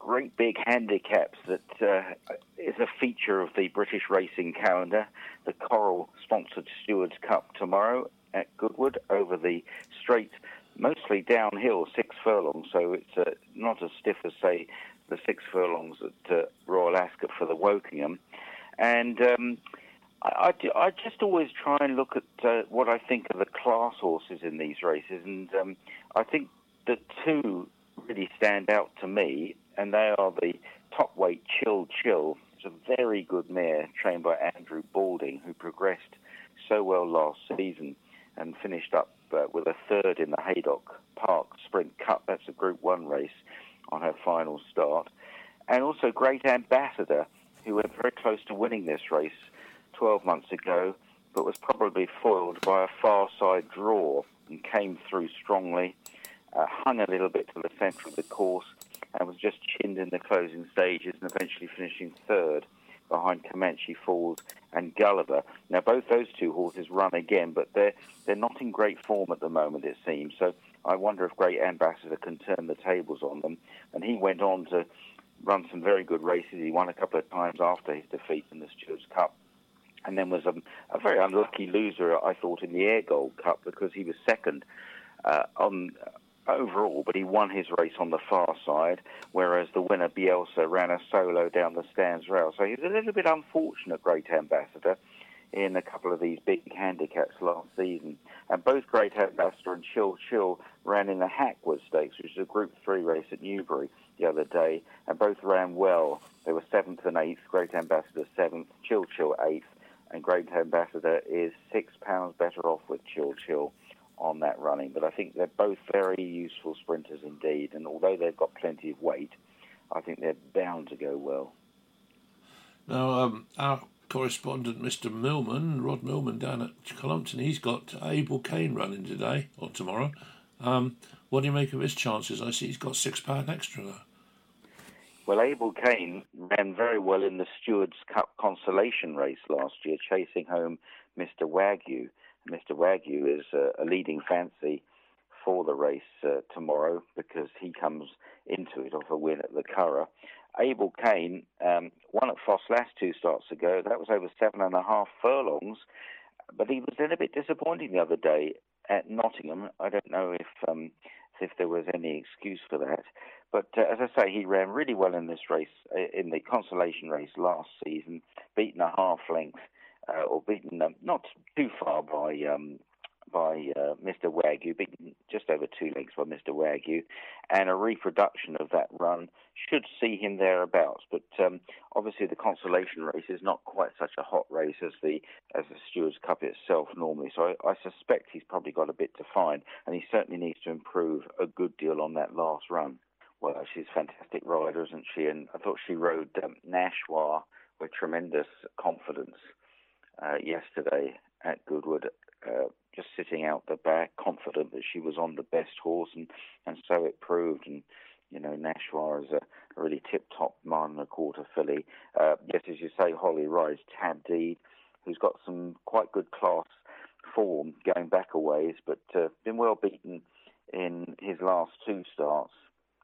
great big handicaps that uh, is a feature of the British racing calendar. The Coral sponsored Stewards Cup tomorrow at Goodwood over the straight, mostly downhill, six furlongs. So it's uh, not as stiff as, say, the six furlongs at uh, Royal Ascot for the Wokingham. And um, I, I, I just always try and look at uh, what I think are the class horses in these races. And um, I think the two really stand out to me, and they are the top weight Chill Chill. It's a very good mare trained by Andrew Balding, who progressed so well last season and finished up uh, with a third in the Haydock Park Sprint Cup. That's a Group 1 race on her final start. And also Great Ambassador, who went very close to winning this race 12 months ago, but was probably foiled by a far side draw and came through strongly, uh, hung a little bit to the centre of the course, and was just chinned in the closing stages and eventually finishing third behind Commanche Falls and Gulliver. Now, both those two horses run again, but they're they're not in great form at the moment, it seems. So I wonder if Great Ambassador can turn the tables on them. And he went on to run some very good races. He won a couple of times after his defeat in the Stewards Cup. And then was a, a very unlucky loser, I thought, in the Ayr Gold Cup because he was second uh, on overall, but he won his race on the far side, whereas the winner Bielsa ran a solo down the stands rail. So he was a little bit unfortunate, Great Ambassador, in a couple of these big handicaps last season. And both Great Ambassador and Chill Chill ran in the Hackwood Stakes, which is a Group 3 race at Newbury the other day, and both ran well. They were 7th and 8th, Great Ambassador 7th, Chill Chill 8th, and Great Ambassador is £6 better off with Chill Chill on that running. But I think they're both very useful sprinters indeed, and although they've got plenty of weight, I think they're bound to go well. Now, um, our correspondent, Mr. Millman, Rod Millman down at Cullompton, he's got Abel Kane running today or tomorrow. Um, what do you make of his chances? I see he's got six pound extra now. Well, Abel Kane ran very well in the Stewards Cup consolation race last year, chasing home Mr. Wagyu. Mr. Wagyu is a, a leading fancy for the race uh, tomorrow because he comes into it off a win at the Curragh. Abel Kane um, won at Ffos Las two starts ago. That was over seven and a half furlongs, but he was then a bit disappointing the other day at Nottingham. I don't know if um, if there was any excuse for that, but uh, as I say, he ran really well in this race, uh, in the consolation race last season, beaten a half length uh, or beaten um, not too far by um, by uh, Mr. Wagyu, beaten just over two lengths by Mr. Wagyu, and a reproduction of that run should see him thereabouts. But um, obviously, the consolation race is not quite such a hot race as the as the Stewards Cup itself normally. So I, I suspect he's probably got a bit to find, and he certainly needs to improve a good deal on that last run. Well, she's a fantastic rider, isn't she? And I thought she rode um, Nashwa with tremendous confidence uh, yesterday at Goodwood, uh, just sitting out the back, confident that she was on the best horse, and, and so it proved. And you know, Nashwa is a, really tip-top mile and a quarter filly. Uh, yes, as you say, Holly rides Tabdeed, who's got some quite good class form going back a ways, but uh, been well beaten in his last two starts,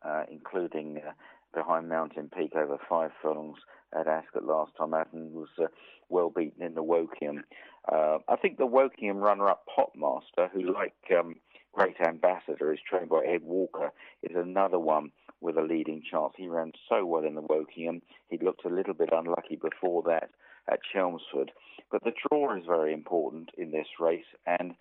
uh, including uh, behind Mountain Peak over five furlongs at Ascot last time out and was uh, well beaten in the Wokingham. Uh, I think the Wokingham runner-up Popmaster, who like um, Great Ambassador is trained by Ed Walker, is another one with a leading chance. He ran so well in the Wokingham. He looked a little bit unlucky before that at Chelmsford. But the draw is very important in this race, and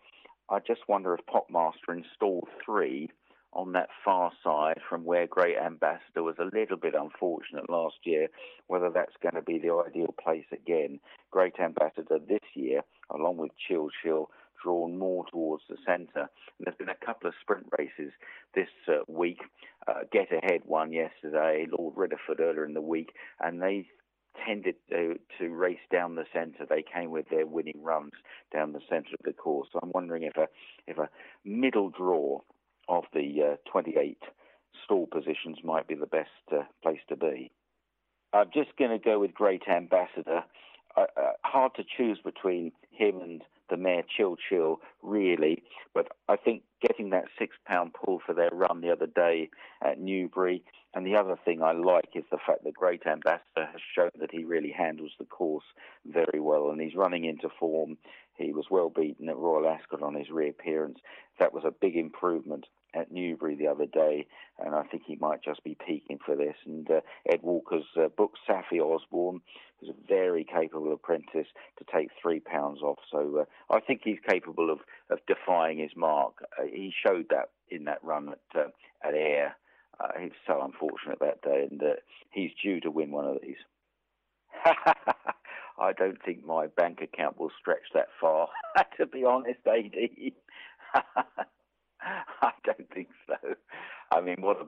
I just wonder if Popmaster in stall three on that far side from where Great Ambassador was a little bit unfortunate last year, whether that's going to be the ideal place again. Great Ambassador this year, along with Chill Chill, drawn more towards the centre. And there's been a couple of sprint races this uh, week. Uh, Get Ahead won yesterday, Lord Riddiford earlier in the week, and they tended to, to race down the centre. They came with their winning runs down the centre of the course. So I'm wondering if a if a middle draw of the uh, 28 stall positions might be the best uh, place to be. I'm just going to go with Great Ambassador. Uh, hard to choose between him and the mare Chill Chill, really, but I think getting that six pound pull for their run the other day at Newbury. And the other thing I like is the fact that Great Ambassador has shown that he really handles the course very well and he's running into form. He was well beaten at Royal Ascot on his reappearance. That was a big improvement at Newbury the other day, and I think he might just be peaking for this. And uh, Ed Walker's uh, book, Saffie Osborne, is a very capable apprentice to take three pounds off. So uh, I think he's capable of, of defying his mark. Uh, he showed that in that run at, uh, at Ayr. Uh, he was so unfortunate that day, and he's due to win one of these. I don't think my bank account will stretch that far, to be honest, AD. I don't think so. I mean, what a,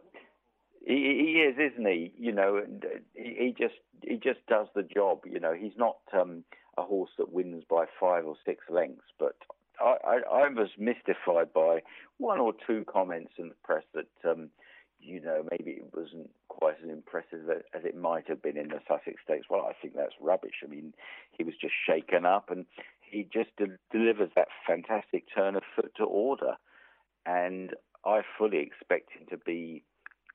he, he is, isn't he? You know, and uh, he, he just he just does the job. You know, he's not um, a horse that wins by five or six lengths, but I, I, I was mystified by one or two comments in the press that, um, you know, maybe it wasn't quite as impressive as it might have been in the Sussex Stakes. Well, I think that's rubbish. I mean, he was just shaken up and he just de- delivers that fantastic turn of foot to order. And I fully expect him to be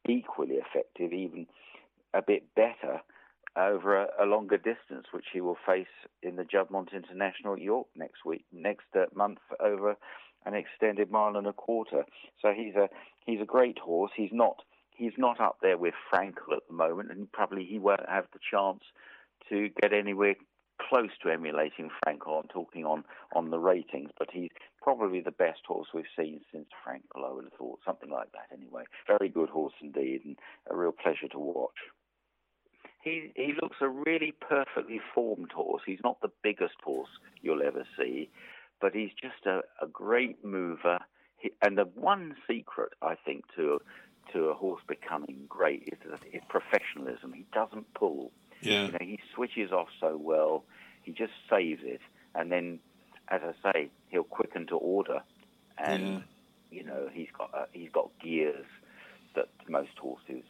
equally effective, even a bit better over a, a, longer distance, which he will face in the Juddmonte International at York next week, next uh, month over an extended mile and a quarter. So he's a he's a great horse. He's not he's not up there with Frankel at the moment, and probably he won't have the chance to get anywhere close to emulating Frankel. I'm talking on on the ratings, but he's probably the best horse we've seen since Frankel. I would have thought something like that. Anyway, very good horse indeed, and a real pleasure to watch he he looks a really perfectly formed horse. He's not the biggest horse you'll ever see, but he's just a, a great mover. He, and the one secret I think to to a horse becoming great is his professionalism. He doesn't pull. Yeah. You know, he switches off so well. He just saves it, and then, as I say, he'll quicken to order, and yeah. you know he's got uh, he's got gears that most horses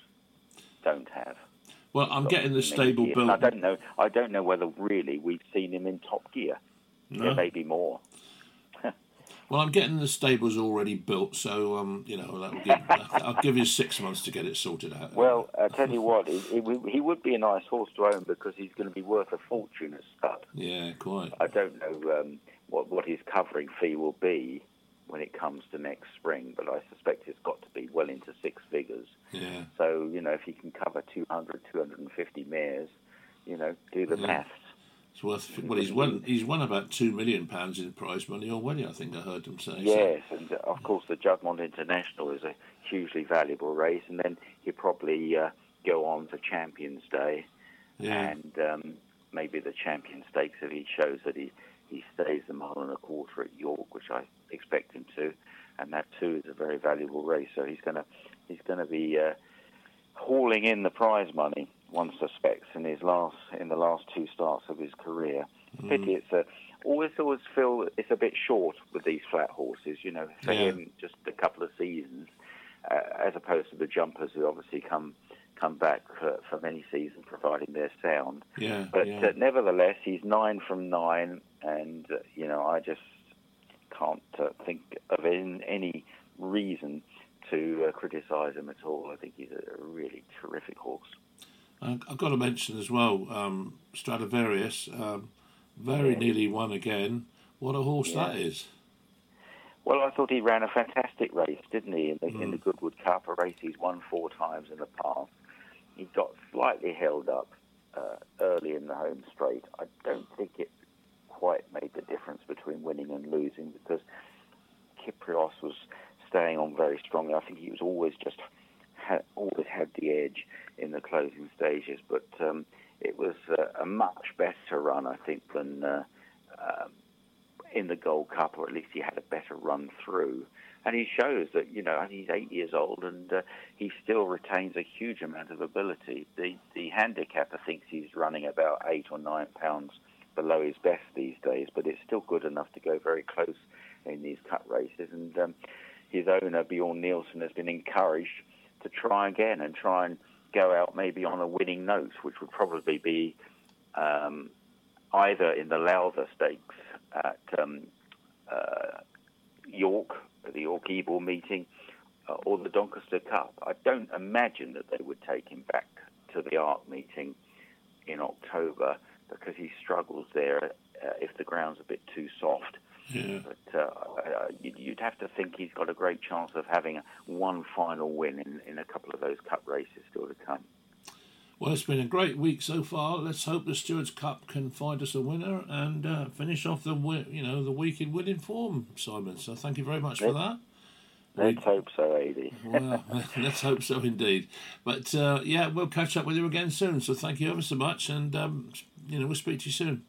don't have. Well, I'm getting the stable built. I don't know. I don't know whether really we've seen him in top gear. No. There may be more. Well, I'm getting the stables already built, so um, you know that will give, I'll give you six months to get it sorted out. Well, I tell you what, he, he would be a nice horse to own because he's going to be worth a fortune at stud. Yeah, quite. I don't know um, what what his covering fee will be when it comes to next spring, but I suspect it's got to be well into six figures. Yeah. So, you know, if he can cover 200, 250 mares, you know, do the yeah. maths. It's worth. Well, he's won. He's won about two million pounds in prize money already. I think I heard him say. Yes, so. and uh, of course the Juddmonte International is a hugely valuable race, and then he'll probably uh, go on to Champions Day, yeah. and um, maybe the Champion Stakes if he shows that he he stays the mile and a quarter at York, which I expect him to, and that too is a very valuable race. So he's going to he's to be uh, hauling in the prize money. One suspects in his last in the last two starts of his career. Mm. Pity it's a always always feel it's a bit short with these flat horses. You know, for yeah. him just a couple of seasons, uh, as opposed to the jumpers who obviously come come back for, for many seasons, providing they're sound. Yeah, but yeah. Uh, nevertheless, he's nine from nine, and uh, you know I just can't uh, think of in, any reason to uh, criticise him at all. I think he's a really terrific horse. I've got to mention as well, um, Stradivarius, um, very yeah. nearly won again. What a horse yeah. that is! Well, I thought he ran a fantastic race, didn't he, in the, mm. in the Goodwood Cup, a race he's won four times in the past. He got slightly held up uh, early in the home straight. I don't think it quite made the difference between winning and losing because Kyprios was staying on very strongly. I think he was always just had, always had the edge in the closing stages, but um, it was uh, a much better run, I think, than uh, um, in the Gold Cup, or at least he had a better run through. And he shows that you know he's eight years old and uh, he still retains a huge amount of ability. The the handicapper thinks he's running about eight or nine pounds below his best these days, but it's still good enough to go very close in these cut races. And um, his owner, Bjorn Nielsen, has been encouraged to try again and try and go out maybe on a winning note, which would probably be um, either in the Lowther Stakes at um, uh, York, the York Ebor meeting, uh, or the Doncaster Cup. I don't imagine that they would take him back to the Arc meeting in October because he struggles there uh, if the ground's a bit too soft. Yeah. But uh, uh you'd have to think he's got a great chance of having one final win in, in a couple of those cup races still to come. Well, it's been a great week so far. Let's hope the Stewards Cup can find us a winner and uh, finish off the you know the week in winning form, Simon. So thank you very much for that. Let's hope so, Adi. well, let's hope so indeed. But uh, yeah, we'll catch up with you again soon. So thank you ever so much, and um, you know we'll speak to you soon.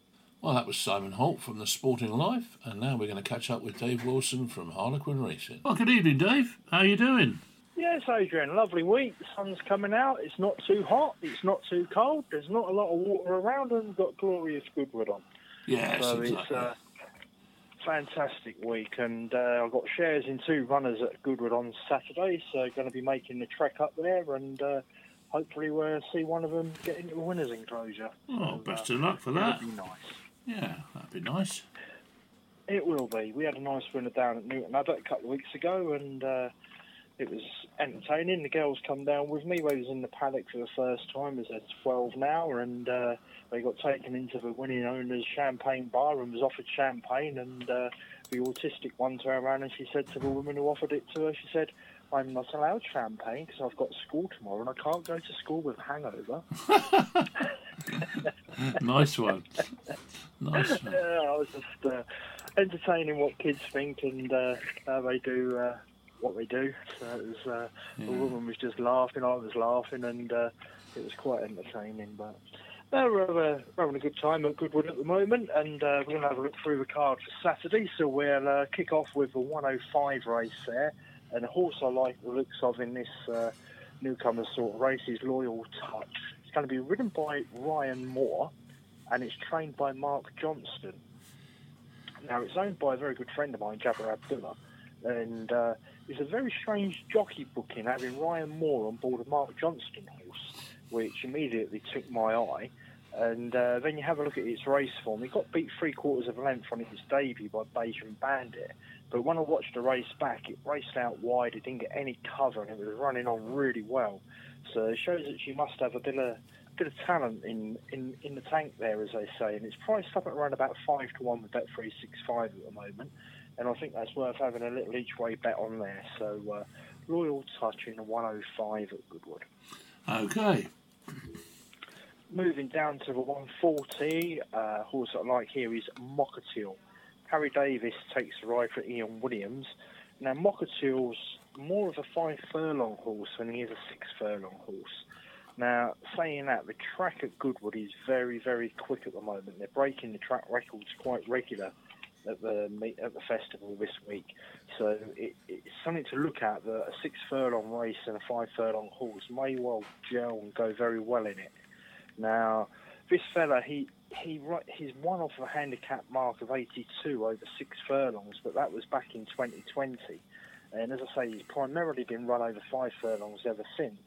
Well, that was Simon Holt from the Sporting Life, and now we're going to catch up with Dave Wilson from Harlequin Racing. Well, good evening, Dave. How are you doing? Yes, Adrian, lovely week. The sun's coming out. It's not too hot. It's not too cold. There's not a lot of water around, and we've got glorious Goodwood on. Yes, so exactly. it's a fantastic week, and uh, I've got shares in two runners at Goodwood on Saturday, so going to be making the trek up there, and uh, hopefully we'll see one of them get into the winners' enclosure. Oh, So, best uh, of luck for it'll that. be nice. Yeah, that'd be nice. It will be. We had a nice winner down at Newton Abbot a couple of weeks ago, and uh, it was entertaining. The girls come down with me. We was in the paddock for the first time, as they're 12 now, and uh, they got taken into the winning owner's champagne bar and was offered champagne. And uh, the autistic one turned around and she said to the woman who offered it to her, she said, I'm not allowed champagne because I've got school tomorrow and I can't go to school with a hangover. nice one. Nice one. yeah, I was just uh, entertaining what kids think and uh, how they do uh, what they do. So it was, uh, the woman was just laughing, I was laughing, and uh, it was quite entertaining. But no, we're, uh, we're having a good time at Goodwood at the moment, and uh, we're going to have a look through the card for Saturday. So we'll uh, kick off with the 105 race there, and a horse I like the looks of in this uh, newcomer sort of race is Loyal Touch. It's going to be ridden by Ryan Moore, and it's trained by Mark Johnston. Now, it's owned by a very good friend of mine, Jaber Abdullah, and uh, it's a very strange jockey booking having Ryan Moore on board a Mark Johnston horse, which immediately took my eye. And uh, then you have a look at its race form. He got beat three quarters of a length on his debut by Bayesian Bandit. But when I watched the race back, it raced out wide. It didn't get any cover, and it was running on really well. So it shows that she must have a bit of bit of talent in, in, in the tank there, as they say. And it's priced up at around about five to one with Bet three six five at the moment. And I think that's worth having a little each way bet on there. So uh, Royal Touch in a 105 at Goodwood. Okay. Moving down to the 140, uh, horse I like here is Mokaatil. Harry Davies takes the ride for Ian Williams. Now, Mokaatil's more of a five furlong horse than he is a six furlong horse. Now, saying that, the track at Goodwood is very, very quick at the moment. They're breaking the track records quite regular at the at the festival this week. So it, it's something to look at. That a six furlong race and a five furlong horse may well gel and go very well in it. Now, this fella, he he he's one off a handicap mark of 82 over six furlongs, but that was back in 2020. And as I say, he's primarily been run over five furlongs ever since.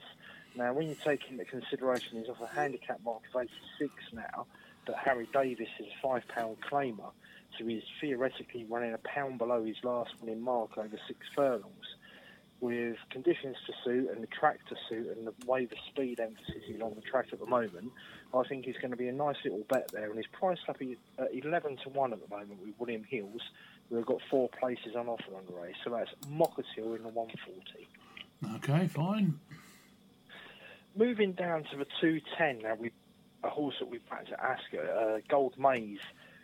Now, when you take into consideration he's off a handicap mark of 86 now, but Harry Davies is a five pound claimer, so he's theoretically running a pound below his last winning mark over six furlongs. With conditions to suit and the track to suit and the way the speed emphasis is on the track at the moment, I think he's going to be a nice little bet there. And he's priced up at uh, 11 to 1 at the moment with William Hills, have got four places on offer on the race. So that's Mokaatil in the 140. Okay, fine. Moving down to the 210 now, we a horse that we backed at Ascot, uh, Gold Maze,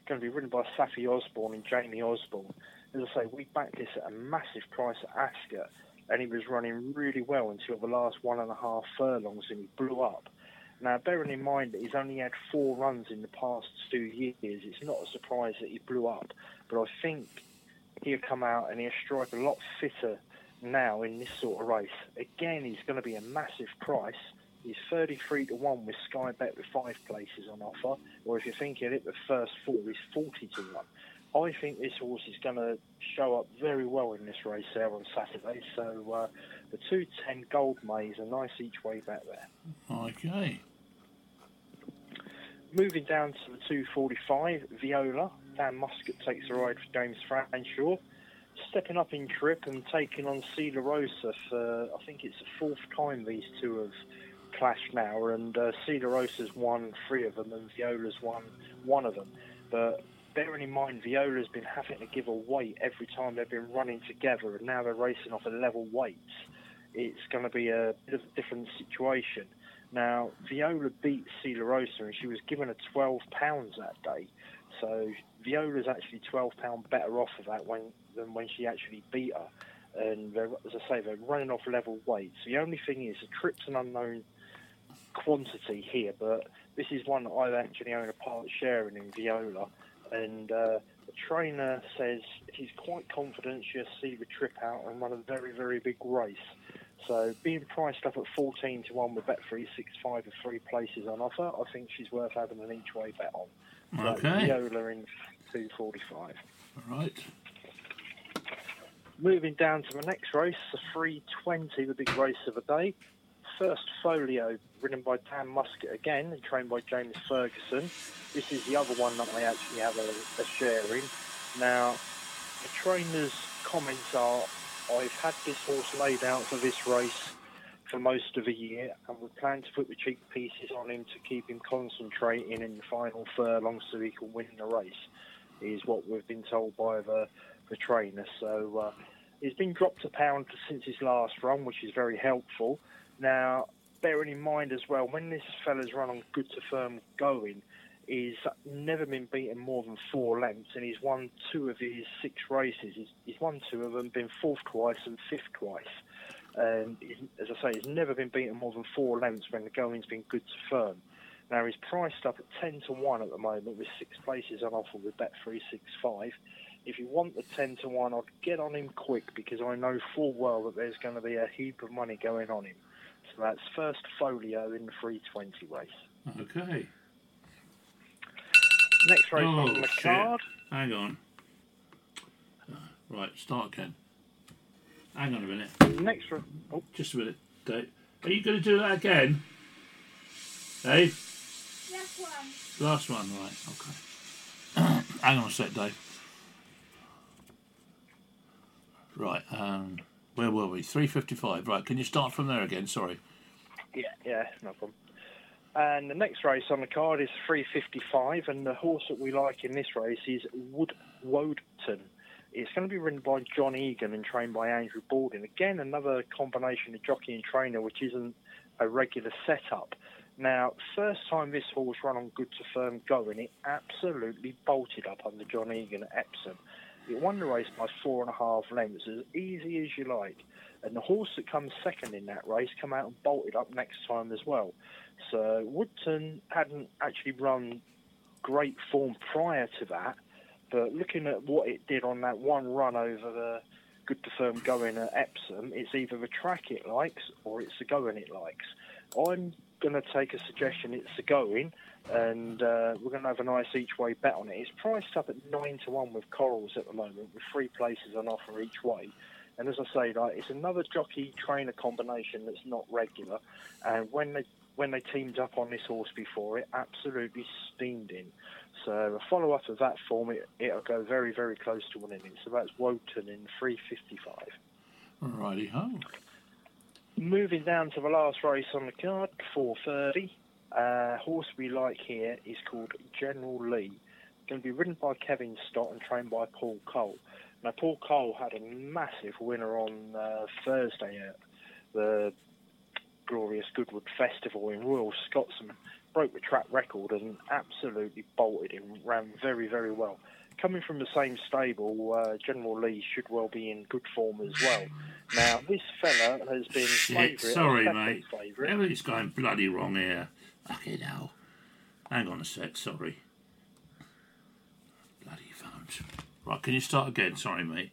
going to be ridden by Saffie Osborne and Jamie Osborne. As I say, we backed this at a massive price at Ascot, and he was running really well until the last one and a half furlongs, and he blew up. Now, bearing in mind that he's only had four runs in the past two years, it's not a surprise that he blew up. But I think he'll come out and he'll strike a lot fitter now in this sort of race. Again, he's going to be a massive price. He's 33 to 1 with Sky Bet with five places on offer. Or if you think he'll the first four, is 40 to 1. I think this horse is going to show up very well in this race there on Saturday. So uh, the 210 Gold Maze, a nice each way bet there. Okay. Moving down to the 245, Viola. Dan Muscutt takes the ride for James Fanshawe. Stepping up in trip and taking on Cedar Rosa for, I think it's the fourth time these two have clashed now. And uh, Cedar Rosa's won three of them and Viola's won one of them. But bearing in mind, Viola's been having to give a weight every time they've been running together, and now they're racing off a level weights. It's going to be a bit of a different situation. Now, Viola beat Cedar Rosa, and she was given a twelve pounds that day. So Viola's actually twelve pound better off of that when than when she actually beat her. And as I say, they're running off level weights. The only thing is, the trip's an unknown quantity here, but this is one that I actually own a part share in in Viola. And uh, the trainer says he's quite confident she'll see the trip out and run a very, very big race. So being priced up at 14 to 1 with Bet365 with three places on offer, I think she's worth having an each way bet on. So Okay. Viola in 245. All right. Moving down to the next race, the 320, the big race of the day. First Folio, ridden by Dan Muscutt again and trained by James Ferguson. This is the other one that I actually have a, a share in. Now, the trainer's comments are I've had this horse laid out for this race for most of the year and we plan to put the cheek pieces on him to keep him concentrating in the final furlong so he can win the race, is what we've been told by the, the trainer. So uh, he's been dropped a pound since his last run, which is very helpful. Now, bearing in mind as well, when this fella's run on good to firm going, he's never been beaten more than four lengths, and he's won two of his six races. He's, he's won two of them, been fourth twice and fifth twice. And as I say, he's never been beaten more than four lengths when the going's been good to firm. Now he's priced up at ten to one at the moment with six places on offer with Bet three six five. If you want the ten to one, I'd get on him quick because I know full well that there's going to be a heap of money going on him. So that's first folio in the three twenty race. Okay. Next race oh, on the shit. card. Hang on. Uh, Right, start again. Hang on a minute. Next race. Oh. Just a minute, Dave. Are you going to do that again? Dave? Last one. Last one, right, okay. Hang on a sec, Dave. Right, um, where were we? 355. Right, can you start from there again? Sorry. Yeah, yeah, no problem. And the next race on the card is 355, and the horse that we like in this race is Wood Woden. It's going to be ridden by John Egan and trained by Andrew Balding. Again, another combination of jockey and trainer, which isn't a regular setup. Now, first time this horse ran on good to firm going, it absolutely bolted up under John Egan at Epsom. It won the race by four and a half lengths, as easy as you like. And the horse that comes second in that race come out and bolted up next time as well. So Woodton hadn't actually run great form prior to that, but looking at what it did on that one run over the good to firm going at Epsom, it's either the track it likes or it's the going it likes. I'm going to take a suggestion it's the going, and uh, we're going to have a nice each way bet on it. It's priced up at 9 to 1 with Corals at the moment, with three places on offer each way. And as I say, like, it's another jockey trainer combination that's not regular. And when they when they teamed up on this horse before, it absolutely steamed in. So a follow up of that form, it, it'll go very very close to winning it. So that's Wotan in 355. Righty ho. Moving down to the last race on the card, 4:30. Uh, horse we like here is called General Lee. Going to be ridden by Kevin Stott and trained by Paul Cole. Now, Paul Cole had a massive winner on uh, Thursday at the glorious Goodwood Festival in Royal Scotsman. Broke the track record and absolutely bolted him. Ran very, very well. Coming from the same stable, uh, General Lee should well be in good form as well. Now, this fella has been Shit, favourite. sorry, mate. Favourite. Everything's going bloody wrong here. Fucking hell. Hang on a sec, sorry. Bloody phones. Right, can you start again? Sorry, mate.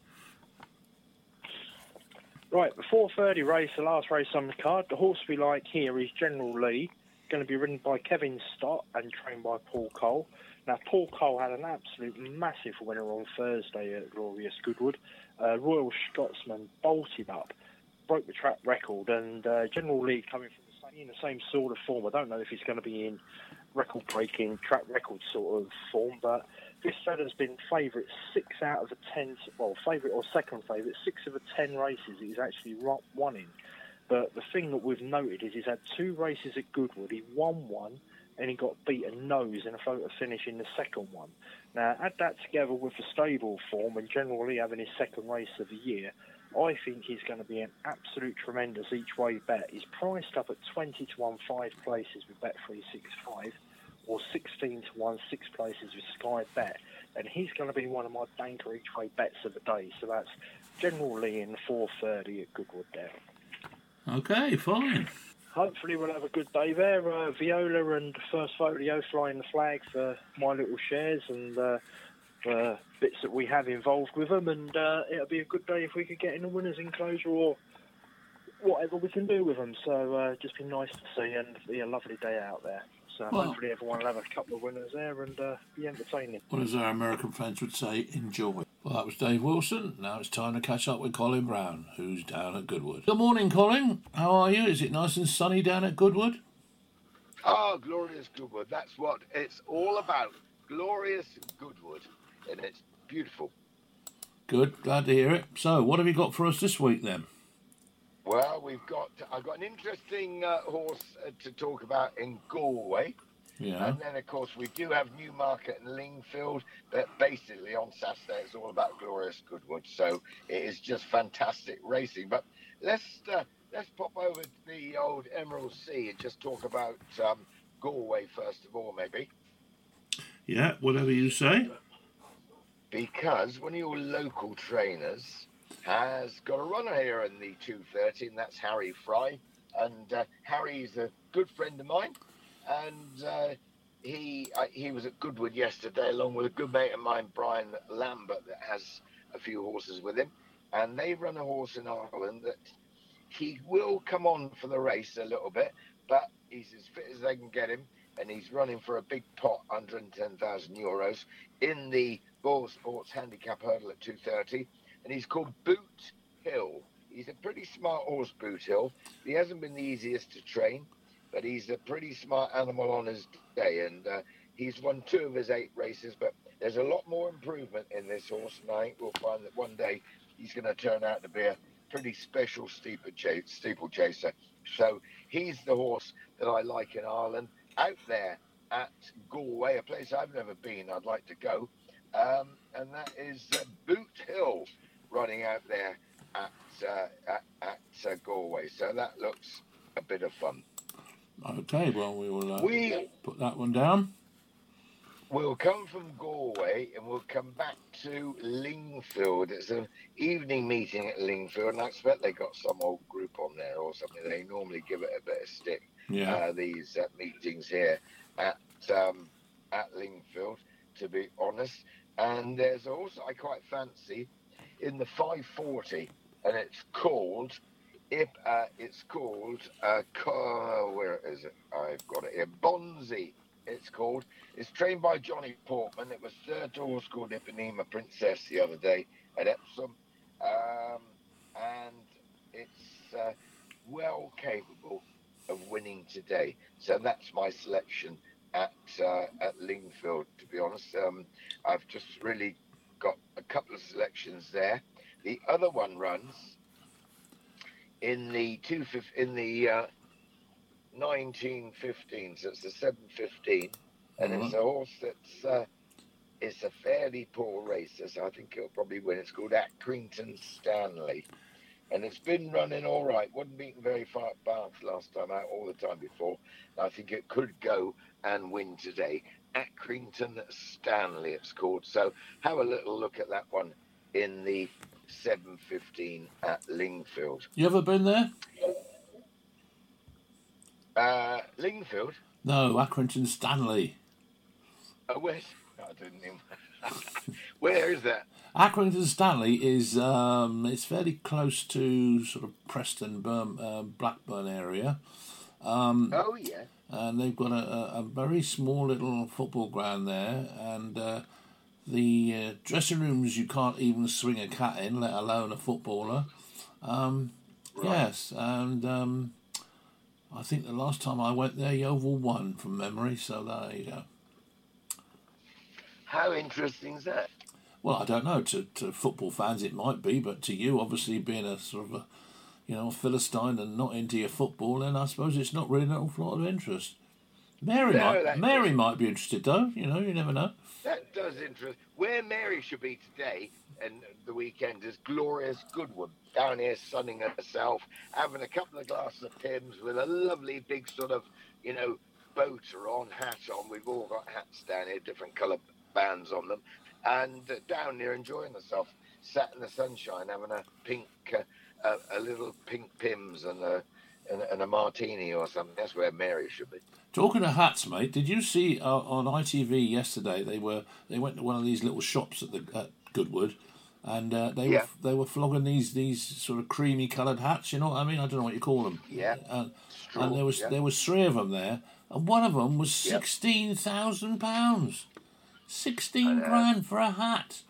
Right, the 4:30 race, the last race on the card. The horse we like here is General Lee, going to be ridden by Kevin Stott and trained by Paul Cole. Now, Paul Cole had an absolute massive winner on Thursday at Glorious Goodwood. Uh, Royal Scotsman bolted up, broke the track record, and uh, General Lee coming from the same, in the same sort of form. I don't know if he's going to be in record-breaking track record sort of form, but this fella's been favourite six out of the ten, well, favourite or second favourite, six of the ten races he's actually won in. But the thing that we've noted is he's had two races at Goodwood. He won one, and he got beaten nose in a photo finish in the second one. Now, add that together with the stable form and General Lee having his second race of the year, I think he's going to be an absolute tremendous each way bet. He's priced up at 20 to 1 five places with Bet365 or 16 to 1 six places with Sky Bet. And he's going to be one of my banker each way bets of the day. So that's General Lee in 4.30 at Goodwood Down. Okay, fine. Hopefully we'll have a good day there. Uh, Viola and First Folio flying the flag for my little shares and uh, uh, bits that we have involved with them. And uh, it'll be a good day if we could get in a winner's enclosure or whatever we can do with them. So uh, just be nice to see and be a lovely day out there. So Well- hopefully everyone will have a couple of winners there and uh, be entertaining. Well, as our American friends would say, enjoy. Well, that was Dave Wilson. Now it's time to catch up with Colin Brown, who's down at Goodwood. Good morning, Colin. How are you? Is it nice and sunny down at Goodwood? Oh, glorious Goodwood. That's what it's all about. Glorious Goodwood. And it's beautiful. Good, glad to hear it. So, what have you got for us this week then? Well, we've got, I've got an interesting uh, horse uh, to talk about in Galway. Yeah. And then, of course, we do have Newmarket and Lingfield, but basically on Saturday it's all about glorious Goodwood. So it is just fantastic racing. But let's uh, let's pop over to the old Emerald Sea and just talk about um, Galway first of all, maybe. Yeah, whatever you say. because one of your local trainers has got a runner here in the 230, and that's Harry Fry. And uh, Harry's a good friend of mine, and uh, he uh, he was at Goodwood yesterday, along with a good mate of mine, Brian Lambert, that has a few horses with him, and they run a horse in Ireland that he will come on for the race a little bit, but he's as fit as they can get him, and he's running for a big pot, 110,000 euros, in the BoyleSports Handicap Hurdle at 230, and he's called Boot Hill. He's a pretty smart horse, Boot Hill. He hasn't been the easiest to train, but he's a pretty smart animal on his day, and uh, he's won two of his eight races, but there's a lot more improvement in this horse, and I think we'll find that one day he's going to turn out to be a pretty special steeplechase, steeplechaser. So he's the horse that I like in Ireland. Out there at Galway, a place I've never been, I'd like to go. Um, and that is uh, Boot Hill running out there at, uh, at, at uh, Galway. So that looks a bit of fun. Okay, well, we will uh, We- put that one down. We'll come from Galway and we'll come back to Lingfield. It's an evening meeting at Lingfield, and I expect they got some old group on there or something. They normally give it a bit of stick. Yeah. Uh, these uh, meetings here at um, at Lingfield, to be honest. And there's also I quite fancy in the 540, and it's called. Uh, it's called uh, where is it? I've got it here. Bonzi. It's called. It's trained by Johnny Portman. It was third horse called Ipanema Princess the other day at Epsom, um, and it's uh, well capable of winning today. So that's my selection at uh, at Lingfield. To be honest, um, I've just really got a couple of selections there. The other one runs in the two in the uh, 1915, so it's the 715, and it's a horse that's uh, it's a fairly poor racer, so I think it'll probably win. It's called Accrington Stanley, and it's been running all right. wasn't beaten very far at Bath last time out, all the time before. I think it could go and win today. Accrington Stanley, it's called. So have a little look at that one in the 715 at Lingfield. You ever been there? Uh, Lingfield. No, Accrington Stanley. Oh, where's? I didn't even. Where is that? Accrington Stanley is um, it's fairly close to sort of Preston, Burn, uh, Blackburn area. Um, Oh yeah. and they've got a, a, a very small little football ground there, and uh, the uh, dressing rooms you can't even swing a cat in, let alone a footballer. Um, Yes, and um, I think the last time I went there, Yeovil won from memory, so there you go. How interesting is that? Well, I don't know. To, to football fans, it might be, but to you, obviously being a sort of a, you know, philistine and not into your football, then I suppose it's not really an awful lot of interest. Mary No, might, Mary might be interested though. You know, you never know. That does interest. Where Mary should be today and the weekend is glorious Goodwood down here sunning herself, having a couple of glasses of Pimm's with a lovely big sort of, you know, boater on, hat on. We've all got hats down here, different colour bands on them, and uh, down there enjoying herself, sat in the sunshine, having a pink, uh, a, a little pink Pimm's and a and, and a martini or something. That's where Mary should be. Talking of hats, mate, did you see uh, on ITV yesterday? They were they went to one of these little shops at the at Goodwood, and uh, they Yeah. were they were flogging these these sort of creamy coloured hats. You know what I mean? I don't know what you call them. Yeah. Uh, and there was yeah. there was three of them there, and one of them was sixteen thousand pounds. Sixteen grand for a hat.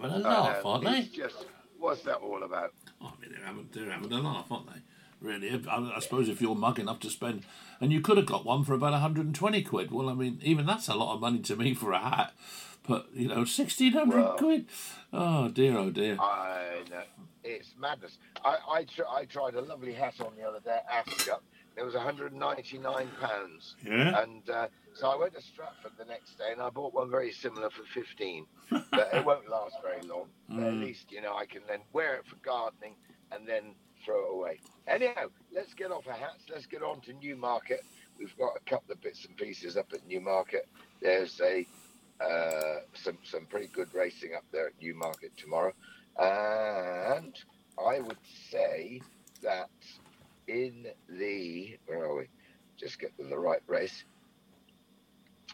They're having a laugh, aren't they? just, what's that all about? I mean, they're having, they're having a laugh, aren't they? Really, I, I suppose if you're mug enough to spend, and you could have got one for about 120 quid. Well, I mean, even that's a lot of money to me for a hat. But you know, 1600 Well- quid. Oh dear, oh dear. I know. It's madness. I I, tr- I tried a lovely hat on the other day at Ascot. It was 199 pounds. Yeah? And uh, so I went to Stratford the next day and I bought one very similar for 15. but it won't last very long. But at Mm. least you know I can then wear it for gardening and then throw it away. Anyhow, let's get off our hats. Let's get on to Newmarket. We've got a couple of bits and pieces up at Newmarket. There's a uh, some some pretty good racing up there at Newmarket tomorrow, and I would say that in the where are we? Just get to the right race.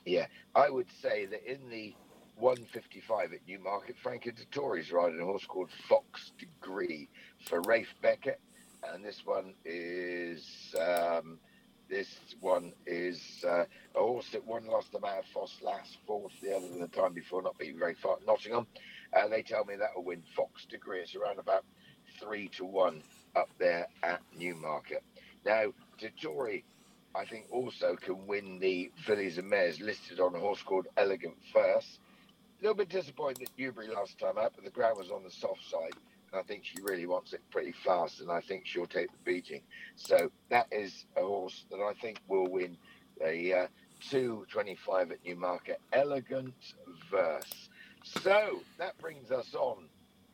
Yeah, I would say that in the 155 at Newmarket, Frankie Dettori's riding a horse called Fox Degree for Ralph Beckett, and this one is um, this one is uh, a horse that won last time out Foss last fourth the other the time before, not being very far Nottingham. Uh, they tell me that will win Fox Degree. It's around about three to one up there at Newmarket. Now, Dettori I think also can win the fillies and mares listed on a horse called Elegant First. A little bit disappointed at Newbury last time out, but the ground was on the soft side, I think she really wants it pretty fast, and I think she'll take the beating. So that is a horse that I think will win the uh, 225 at Newmarket. Elegant Verse. So that brings us on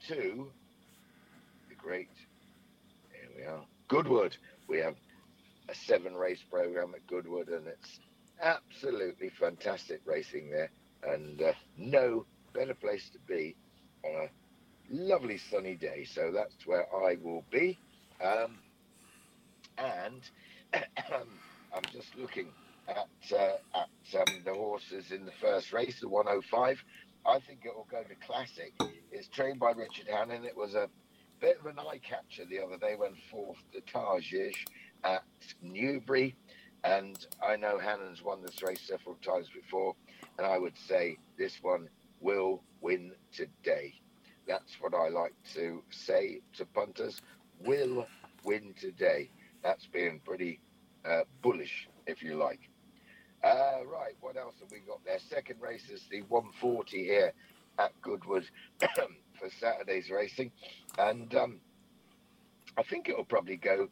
to the great. Here we are. Goodwood. We have a seven race program at Goodwood, and it's absolutely fantastic racing there, and uh, no better place to be on a lovely sunny day. So that's where I will be, um, and I'm just looking at uh, at um, the horses in the first race, the 105. I think it will go to classic. It's trained by Richard Hannon. It was a bit of an eye catcher the other day when fourth to Tajish at Newbury. And I know Hannon's won this race several times before, and I would say this one will win today. That's what I like to say to punters. Will win today. That's being pretty uh, bullish, if you like. Uh, right, what else have we got there? Second race is the 140 here at Goodwood for Saturday's racing. And um, I think it'll probably go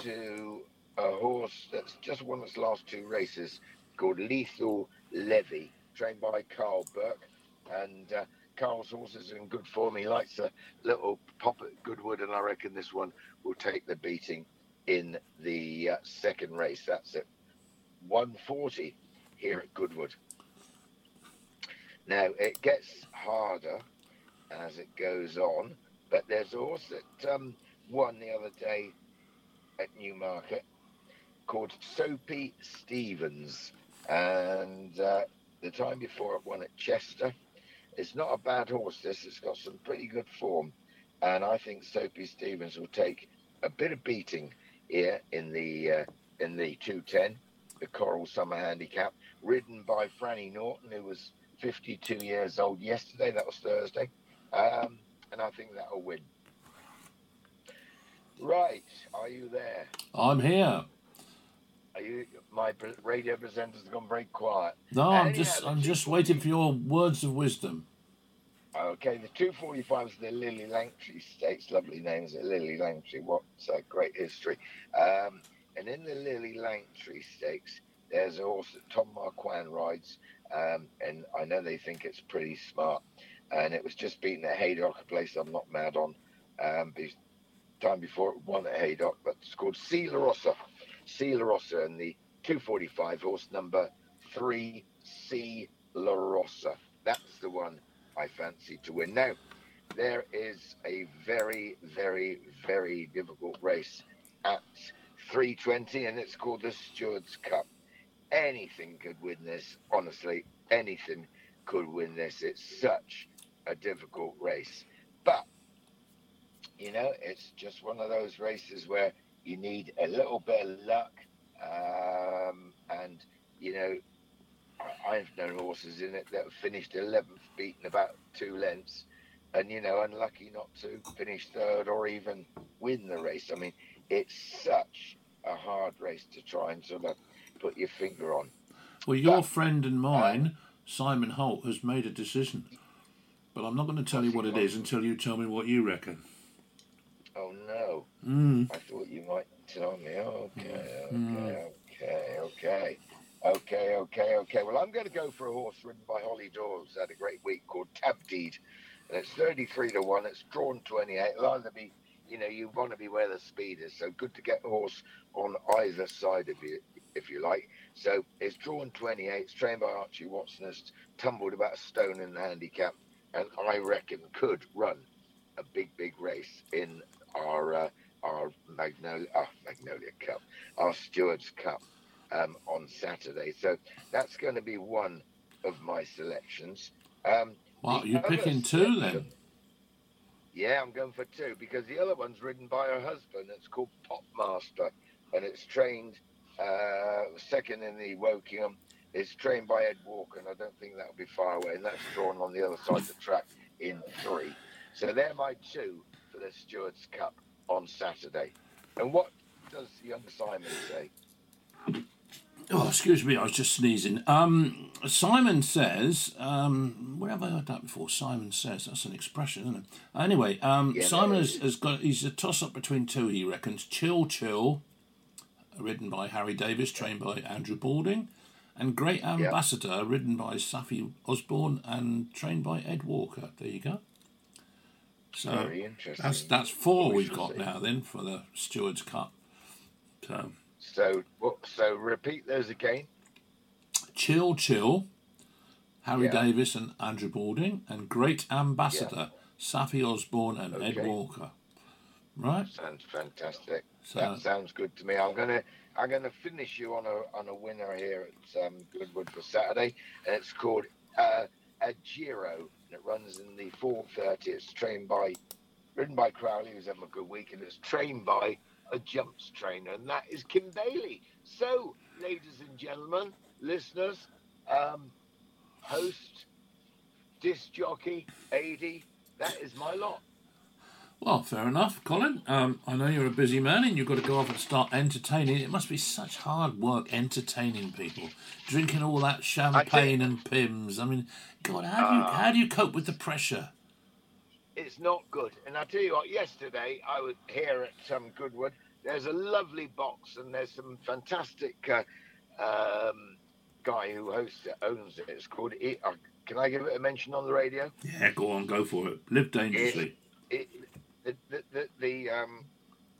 to a horse that's just won its last two races called Lethal Levy, trained by Karl Burke. And uh, Karl's horse is in good form. He likes a little pop at Goodwood, and I reckon this one will take the beating in the uh, second race. That's it. 140 here at Goodwood. Now it gets harder as it goes on, but there's a horse that um, won the other day at Newmarket called Soapy Stevens, and uh, the time before it won at Chester. It's not a bad horse. This it's got some pretty good form, and I think Soapy Stevens will take a bit of beating here in the uh, in the 210, the Coral Summer Handicap, ridden by Franny Norton, who was 52 years old yesterday. That was Thursday, um, and I think that'll win. Right, are you there? I'm here. Are you? My pre- radio presenter's gone very quiet. No, I'm Anyhow, just I'm just waiting for your words of wisdom. Okay, the 245 is the Lillie Langtry Stakes. Lovely names, the Lillie Langtry. What a great history. Um, and in the Lillie Langtry Stakes, there's a horse that Tom Marquand rides, um, and I know they think it's pretty smart. And it was just beaten at Haydock, a place I'm not mad on. Um, be- time before it won at Haydock, but it's called Sea La Rosa. Sea La Rosa, and the 245 horse number three, Sea La Rosa. That's the one I fancy to win. Now, there is a very, very, very difficult race at 320, and it's called the Stewards Cup. Anything could win this, honestly. Anything could win this. It's such a difficult race. But you know, it's just one of those races where you need a little bit of luck, um, and you know, I- I've known horses in it that have finished 11th, beaten about two lengths, and you know, unlucky not to finish third or even win the race. I mean, it's such a hard race to try and sort of put your finger on. Well, your friend and mine, Simon Holt, has made a decision. But I'm not going to tell you what it is until you tell me what you reckon. No! Mm. I thought you might tell me. Okay, Mm. okay, okay, okay, okay, okay, okay. Well, I'm going to go for a horse ridden by Holly Dawes. Had a great week called Tabdeed, and it's 33 to one. It's drawn 28. It'll either be, you know, you want to be where the speed is. So good to get a horse on either side of you, if you like. So it's drawn 28. It's trained by Archie Watson. It's tumbled about a stone in the handicap, and I reckon could run a big, big race in our uh, our Magnolia, uh, Magnolia Cup, our Stewards Cup um, on Saturday. So that's going to be one of my selections. Um, Wow, you're picking two then? Yeah, I'm going for two because the other one's ridden by her husband. It's called Pop Master and it's trained uh, second in the Wokingham. It's trained by Ed Walker, and I don't think that'll be far away. And that's drawn on the other side of the track in three. So they're my two for the Stewards Cup on Saturday. And what does young Simon say? Oh, excuse me, I was just sneezing. Um, Simon says, um, where have I heard that before? Simon says, that's an expression, isn't it? Anyway, um, Yeah, Simon has, has got, he's a toss up between two, he reckons. Chil Chil, ridden by Harry Davies, trained by Andrew Balding, and Great Ambassador, ridden by Saffie Osborne and trained by Ed Walker. There you go. So Very interesting. that's that's four We we've got see. now then for the Stewards Cup. So So, so repeat those again. Chil Chil, Harry Yeah. Davies and Andrew Balding, and Great Ambassador, Saffie Osborne and Ed Walker. Right? Sounds fantastic. So- that sounds good to me. I'm gonna I'm gonna finish you on a on a winner here at um, Goodwood for Saturday, and it's called uh, a Giro, it runs in the 4:30. It's trained by ridden by Crowley, who's having a good week, and it's trained by a jumps trainer, and that is Kim Bailey. So, ladies and gentlemen, listeners, um, host, disc jockey, AD, that is my lot. Well, fair enough, Colin. Um, I know you're a busy man and you've got to go off and start entertaining. It must be such hard work entertaining people, drinking all that champagne and Pimm's. I mean, God, how do you how do you cope with the pressure? it's not good. And I tell you what, yesterday I was here at um, Goodwood. There's a lovely box, and there's some fantastic uh, um, guy who hosts it, owns it. It's called. E- uh, can I give it a mention on the radio? Yeah, go on, go for it. Live dangerously. It, the the the, the um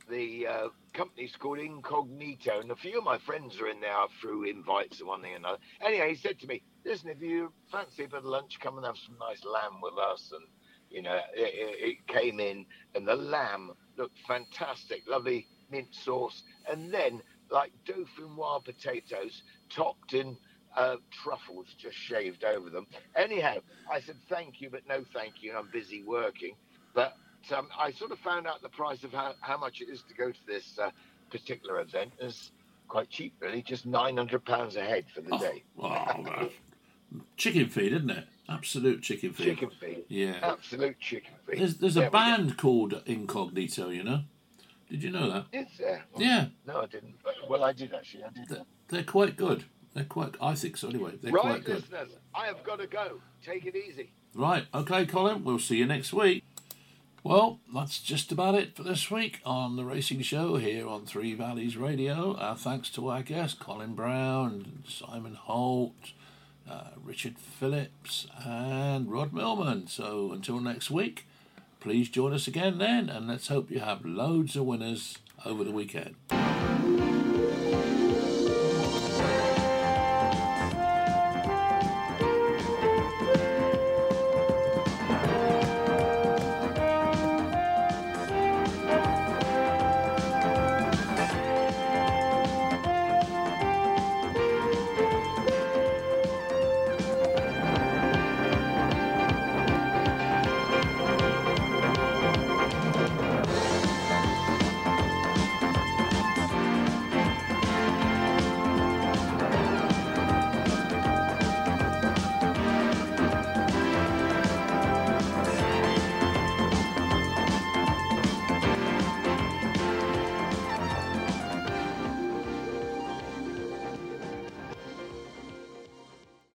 the uh, company's called Incognito, and a few of my friends are in there through invites and one thing and another. Anyway, he said to me, "Listen, if you fancy a bit of lunch, come and have some nice lamb with us." And you know, it, it, came in, and the lamb looked fantastic, lovely mint sauce, and then like dauphinoise potatoes topped in uh, truffles just shaved over them. Anyhow, I said thank you, but no thank you. I'm busy working. But um, I sort of found out the price of how, how much it is to go to this uh, particular event. It's quite cheap, really, just nine hundred pounds a head for the day. Wow, chicken feed, isn't it? Absolute chicken feed. Chicken feed. Yeah. Absolute chicken feed. There's, there's There a band called Incognito, you know? Did you know that? Is there? Yeah. No, I didn't. Well, I did actually. I did. They're quite good. They're quite, I think so anyway. They're right, quite good. listeners, I have got to go. Take it easy. Right, okay, Colin, we'll see you next week. Well, that's just about it for this week on the Racing Show here on Three Valleys Radio. Our thanks to our guests, Colin Brown, Simon Holt, uh, Richard Phillips, and Rod Millman. So until next week, please join us again then, and let's hope you have loads of winners over the weekend.